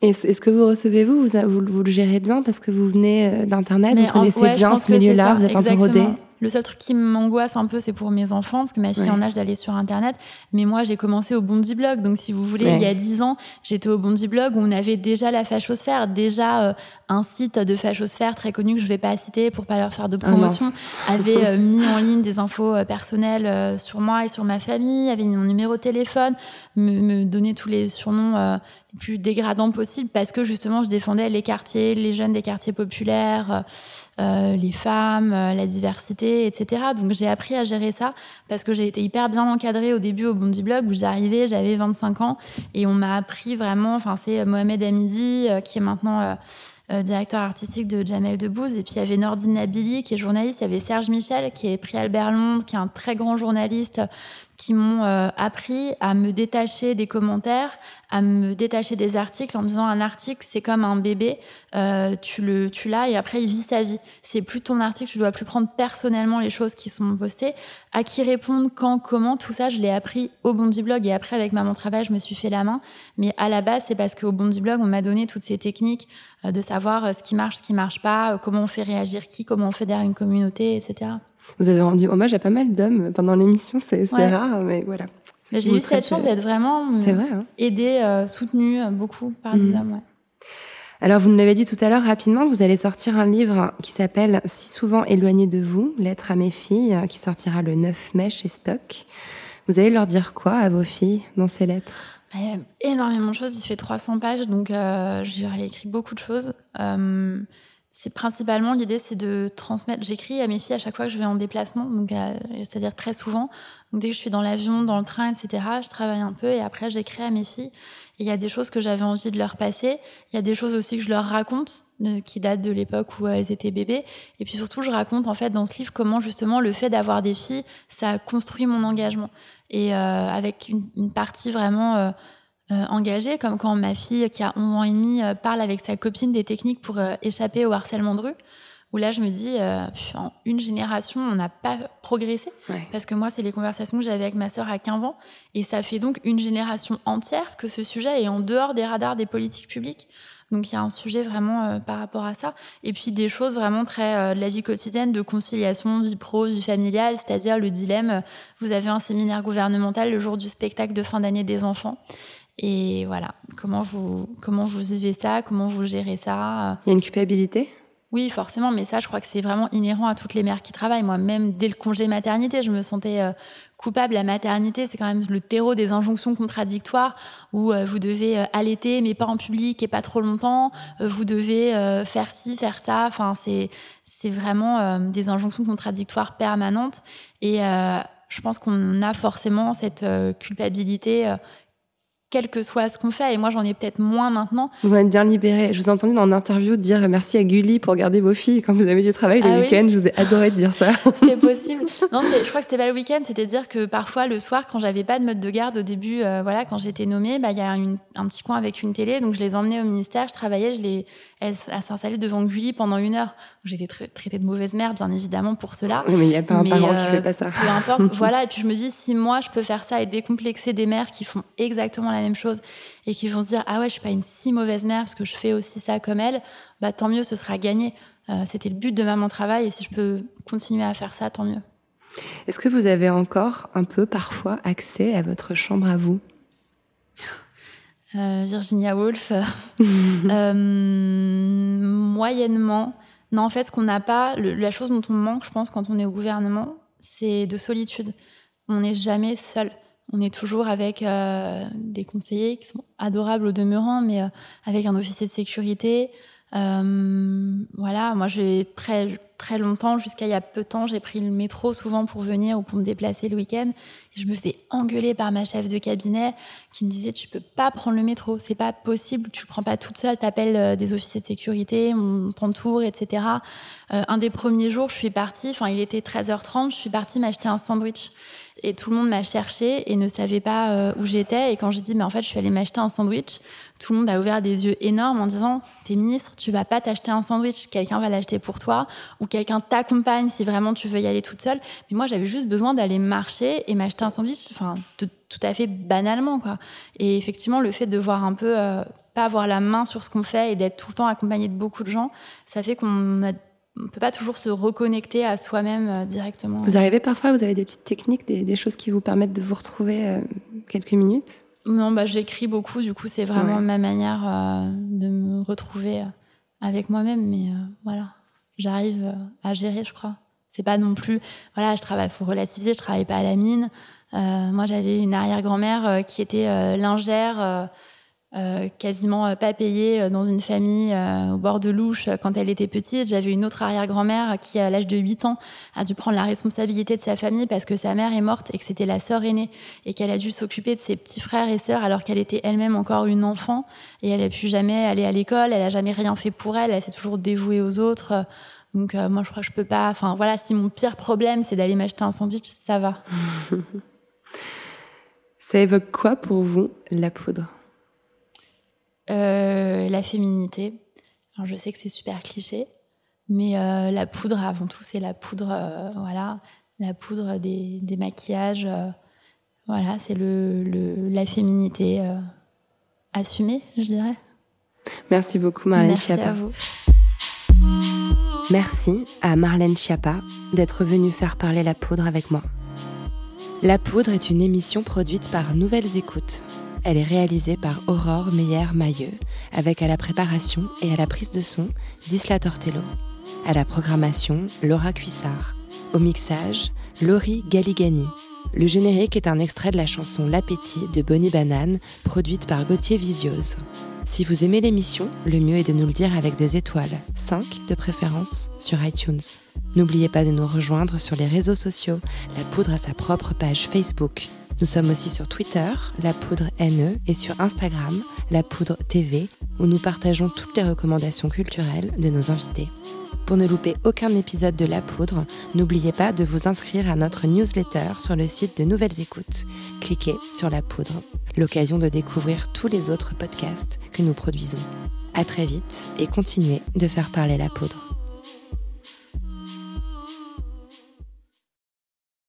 A: Est-ce que vous recevez, vous, vous, vous, le gérez bien parce que vous venez d'Internet, vous connaissez bien ce milieu-là, vous êtes un peu rodé
B: le seul truc qui m'angoisse un peu, c'est pour mes enfants, parce que ma fille est en âge d'aller sur Internet. Mais moi, j'ai commencé au Bondi Blog. Donc, si vous voulez, il y a dix ans, j'étais au Bondi Blog où on avait déjà la fachosphère, déjà euh, un site de fachosphère très connu que je vais pas citer pour pas leur faire de ah promotion, avait euh, mis en ligne des infos euh, personnelles sur moi et sur ma famille, avait mis mon numéro de téléphone, me, me donnait tous les surnoms les plus dégradants possibles parce que justement, je défendais les quartiers, les jeunes des quartiers populaires. Euh, les femmes, euh, la diversité, etc. Donc j'ai appris à gérer ça parce que j'ai été hyper bien encadrée au début au Bondi Blog où j'arrivais, j'avais 25 ans et on m'a appris vraiment, enfin c'est Mohamed Hamidi euh, qui est maintenant directeur artistique de Jamel Debbouze et puis il y avait Nordine Nabili qui est journaliste, il y avait Serge Michel qui est prix Albert Londres, qui est un très grand journaliste qui m'ont euh, appris à me détacher des commentaires, à me détacher des articles en me disant un article c'est comme un bébé, euh, tu le tu l'as et après il vit sa vie. C'est plus ton article, tu dois plus prendre personnellement les choses qui sont postées, à qui répondre, quand, comment, tout ça je l'ai appris au Bondi Blog et après avec Maman Travail je me suis fait la main. Mais à la base c'est parce qu'au Bondi Blog on m'a donné toutes ces techniques euh, de savoir ce qui marche, ce qui marche pas, comment on fait réagir qui, comment on fédère une communauté, etc.
A: Vous avez rendu hommage à pas mal d'hommes pendant l'émission, c'est rare, mais voilà.
B: J'ai eu cette chance d'être vraiment
A: vrai, hein.
B: aidée, euh, soutenue beaucoup par des mm. hommes.
A: Alors, vous nous l'avez dit tout à l'heure rapidement, vous allez sortir un livre qui s'appelle Si souvent éloigné de vous, lettre à mes filles, qui sortira le 9 mai chez Stock. Vous allez leur dire quoi à vos filles dans ces lettres?
B: Il y a énormément de choses, il fait 300 pages, donc euh, j'aurais écrit beaucoup de choses. Euh, c'est principalement l'idée, c'est de transmettre. J'écris à mes filles à chaque fois que je vais en déplacement, euh, c'est-à-dire très souvent. Donc dès que je suis dans l'avion, dans le train, etc., je travaille un peu et après j'écris à mes filles. Il y a des choses que j'avais envie de leur passer. Il y a des choses aussi que je leur raconte, qui datent de l'époque où elles étaient bébés. Et puis surtout, je raconte en fait dans ce livre comment justement le fait d'avoir des filles, ça a construit mon engagement. Et euh, avec une, partie vraiment euh, euh, engagée, comme quand ma fille qui a 11 ans et demi parle avec sa copine des techniques pour échapper au harcèlement de rue où là je me dis en une génération on n'a pas progressé
A: ouais.
B: parce que moi c'est les conversations que j'avais avec ma sœur à 15 ans et ça fait donc une génération entière que ce sujet est en dehors des radars des politiques publiques donc il y a un sujet vraiment euh, par rapport à ça. Et puis des choses vraiment très euh, de la vie quotidienne, de conciliation, vie pro, vie familiale, c'est-à-dire le dilemme. euh, Vous avez un séminaire gouvernemental le jour du spectacle de fin d'année des enfants. Et voilà, comment vous, comment vous vivez ça, comment vous gérez ça?
A: Il y a une culpabilité?
B: Oui, forcément, mais ça, je crois que c'est vraiment inhérent à toutes les mères qui travaillent. Moi, même dès le congé maternité, je me sentais euh, coupable. La maternité, c'est quand même le terreau des injonctions contradictoires où euh, vous devez euh, allaiter, mais pas en public et pas trop longtemps. Vous devez faire ci, faire ça. Enfin, c'est c'est vraiment des injonctions contradictoires permanentes. Et je pense qu'on a forcément cette culpabilité quel que soit ce qu'on fait. Et moi, j'en ai peut-être moins maintenant.
A: Vous en êtes bien libéré. Je vous ai entendu dans une interview dire merci à Gulli pour garder vos filles quand vous avez du travail le
B: Ah oui
A: week-end. Je vous ai adoré de dire ça.
B: C'est possible. Non, je crois que c'était pas le week-end. C'était dire que parfois le soir, quand j'avais pas de mode de garde au début, euh, voilà, quand j'étais nommée, bah il y a une- un petit coin avec une télé, donc je les emmenais au ministère, je travaillais, je les, elles, s'installaient devant Gulli pendant une heure. J'étais tra- traitée de mauvaise mère, bien évidemment pour cela.
A: Oui, mais il n'y a pas un
B: Mais,
A: parent qui
B: euh,
A: fait pas ça.
B: Peu importe, voilà. Et puis je me dis, si moi je peux faire ça et décomplexer des mères qui font exactement la même chose et qui vont se dire, ah ouais, je suis pas une si mauvaise mère parce que je fais aussi ça comme elle, bah tant mieux, ce sera gagné. Euh, C'était le but de Maman Travail et si je peux continuer à faire ça, tant mieux.
A: Est-ce que vous avez encore un peu parfois accès à votre chambre à vous?
B: Euh, Virginia Woolf, euh, moyennement. Non, en fait, ce qu'on n'a pas, le- la chose dont on manque, je pense, quand on est au gouvernement, c'est de solitude. On n'est jamais seul. On est toujours avec euh, des conseillers qui sont adorables au demeurant, mais euh, avec un officier de sécurité. Euh, voilà, moi, j'ai très très longtemps, jusqu'à il y a peu de temps, j'ai pris le métro souvent pour venir ou pour me déplacer le week-end. Je me faisais engueuler par ma chef de cabinet qui me disait tu peux pas prendre le métro, c'est pas possible, tu le prends pas toute seule, t'appelles des officiers de sécurité, on t'entoure, etc. Un des premiers jours, je suis partie, enfin il était 13h30, je suis partie m'acheter un sandwich. Et tout le monde m'a cherché et ne savait pas euh, où j'étais. Et quand j'ai dit, mais en fait, je suis allée m'acheter un sandwich, tout le monde a ouvert des yeux énormes en disant, t'es ministre, tu vas pas t'acheter un sandwich, quelqu'un va l'acheter pour toi, ou quelqu'un t'accompagne si vraiment tu veux y aller toute seule. Mais moi, j'avais juste besoin d'aller marcher et m'acheter un sandwich, enfin, tout, à fait banalement, quoi. Et effectivement, le fait de voir un peu, euh, pas avoir la main sur ce qu'on fait et d'être tout le temps accompagné de beaucoup de gens, ça fait qu'on a on peut pas toujours se reconnecter à soi-même euh, directement.
A: Vous arrivez parfois, vous avez des petites techniques, des, des choses qui vous permettent de vous retrouver euh, quelques minutes?
B: Non, bah, j'écris beaucoup, du coup, c'est vraiment
A: Ouais.
B: ma manière euh, de me retrouver avec moi-même. Mais euh, voilà, j'arrive à gérer, je crois. C'est pas non plus. Voilà, je travaille, faut relativiser, je travaille pas à la mine. Euh, moi, j'avais une arrière-grand-mère qui était lingère. Euh, quasiment euh, pas payée euh, dans une famille au bord de l'Ouche quand elle était petite. J'avais une autre arrière-grand-mère qui, à l'âge de 8 ans, a dû prendre la responsabilité de sa famille parce que sa mère est morte et que c'était la sœur aînée et qu'elle a dû s'occuper de ses petits frères et sœurs alors qu'elle était elle-même encore une enfant et elle n'a pu jamais aller à l'école, elle a jamais rien fait pour elle, elle s'est toujours dévouée aux autres. Donc moi je crois que je peux pas. Enfin voilà, si mon pire problème c'est d'aller m'acheter un sandwich, ça va.
A: Ça évoque quoi pour vous, la poudre?
B: Euh, la féminité. Alors, je sais que c'est super cliché, mais euh, la poudre, avant tout, c'est la poudre, euh, voilà, la poudre des, des maquillages. voilà, c'est le, le- la féminité assumée, je dirais.
A: Merci beaucoup, Marlène
B: Merci
A: Schiappa.
B: à vous.
A: Merci à Marlène Schiappa d'être venue faire parler la poudre avec moi. La poudre est une émission produite par Nouvelles Écoutes. Elle est réalisée par Aurore Meyer-Mailleux, avec à la préparation et à la prise de son Zisla Tortello. À la programmation, Laura Cuissard. Au mixage, Laurie Galigani. Le générique est un extrait de la chanson L'appétit de Bonnie Banane, produite par Gauthier Visiose. Si vous aimez l'émission, le mieux est de nous le dire avec des étoiles, 5 de préférence, sur iTunes. N'oubliez pas de nous rejoindre sur les réseaux sociaux. La Poudre a sa propre page Facebook. Nous sommes aussi sur Twitter, La Poudre NE, et sur Instagram, La Poudre TV, où nous partageons toutes les recommandations culturelles de nos invités. Pour ne louper aucun épisode de La Poudre, n'oubliez pas de vous inscrire à notre newsletter sur le site de Nouvelles Écoutes. Cliquez sur La Poudre, l'occasion de découvrir tous les autres podcasts que nous produisons. À très vite et continuez de faire parler la poudre.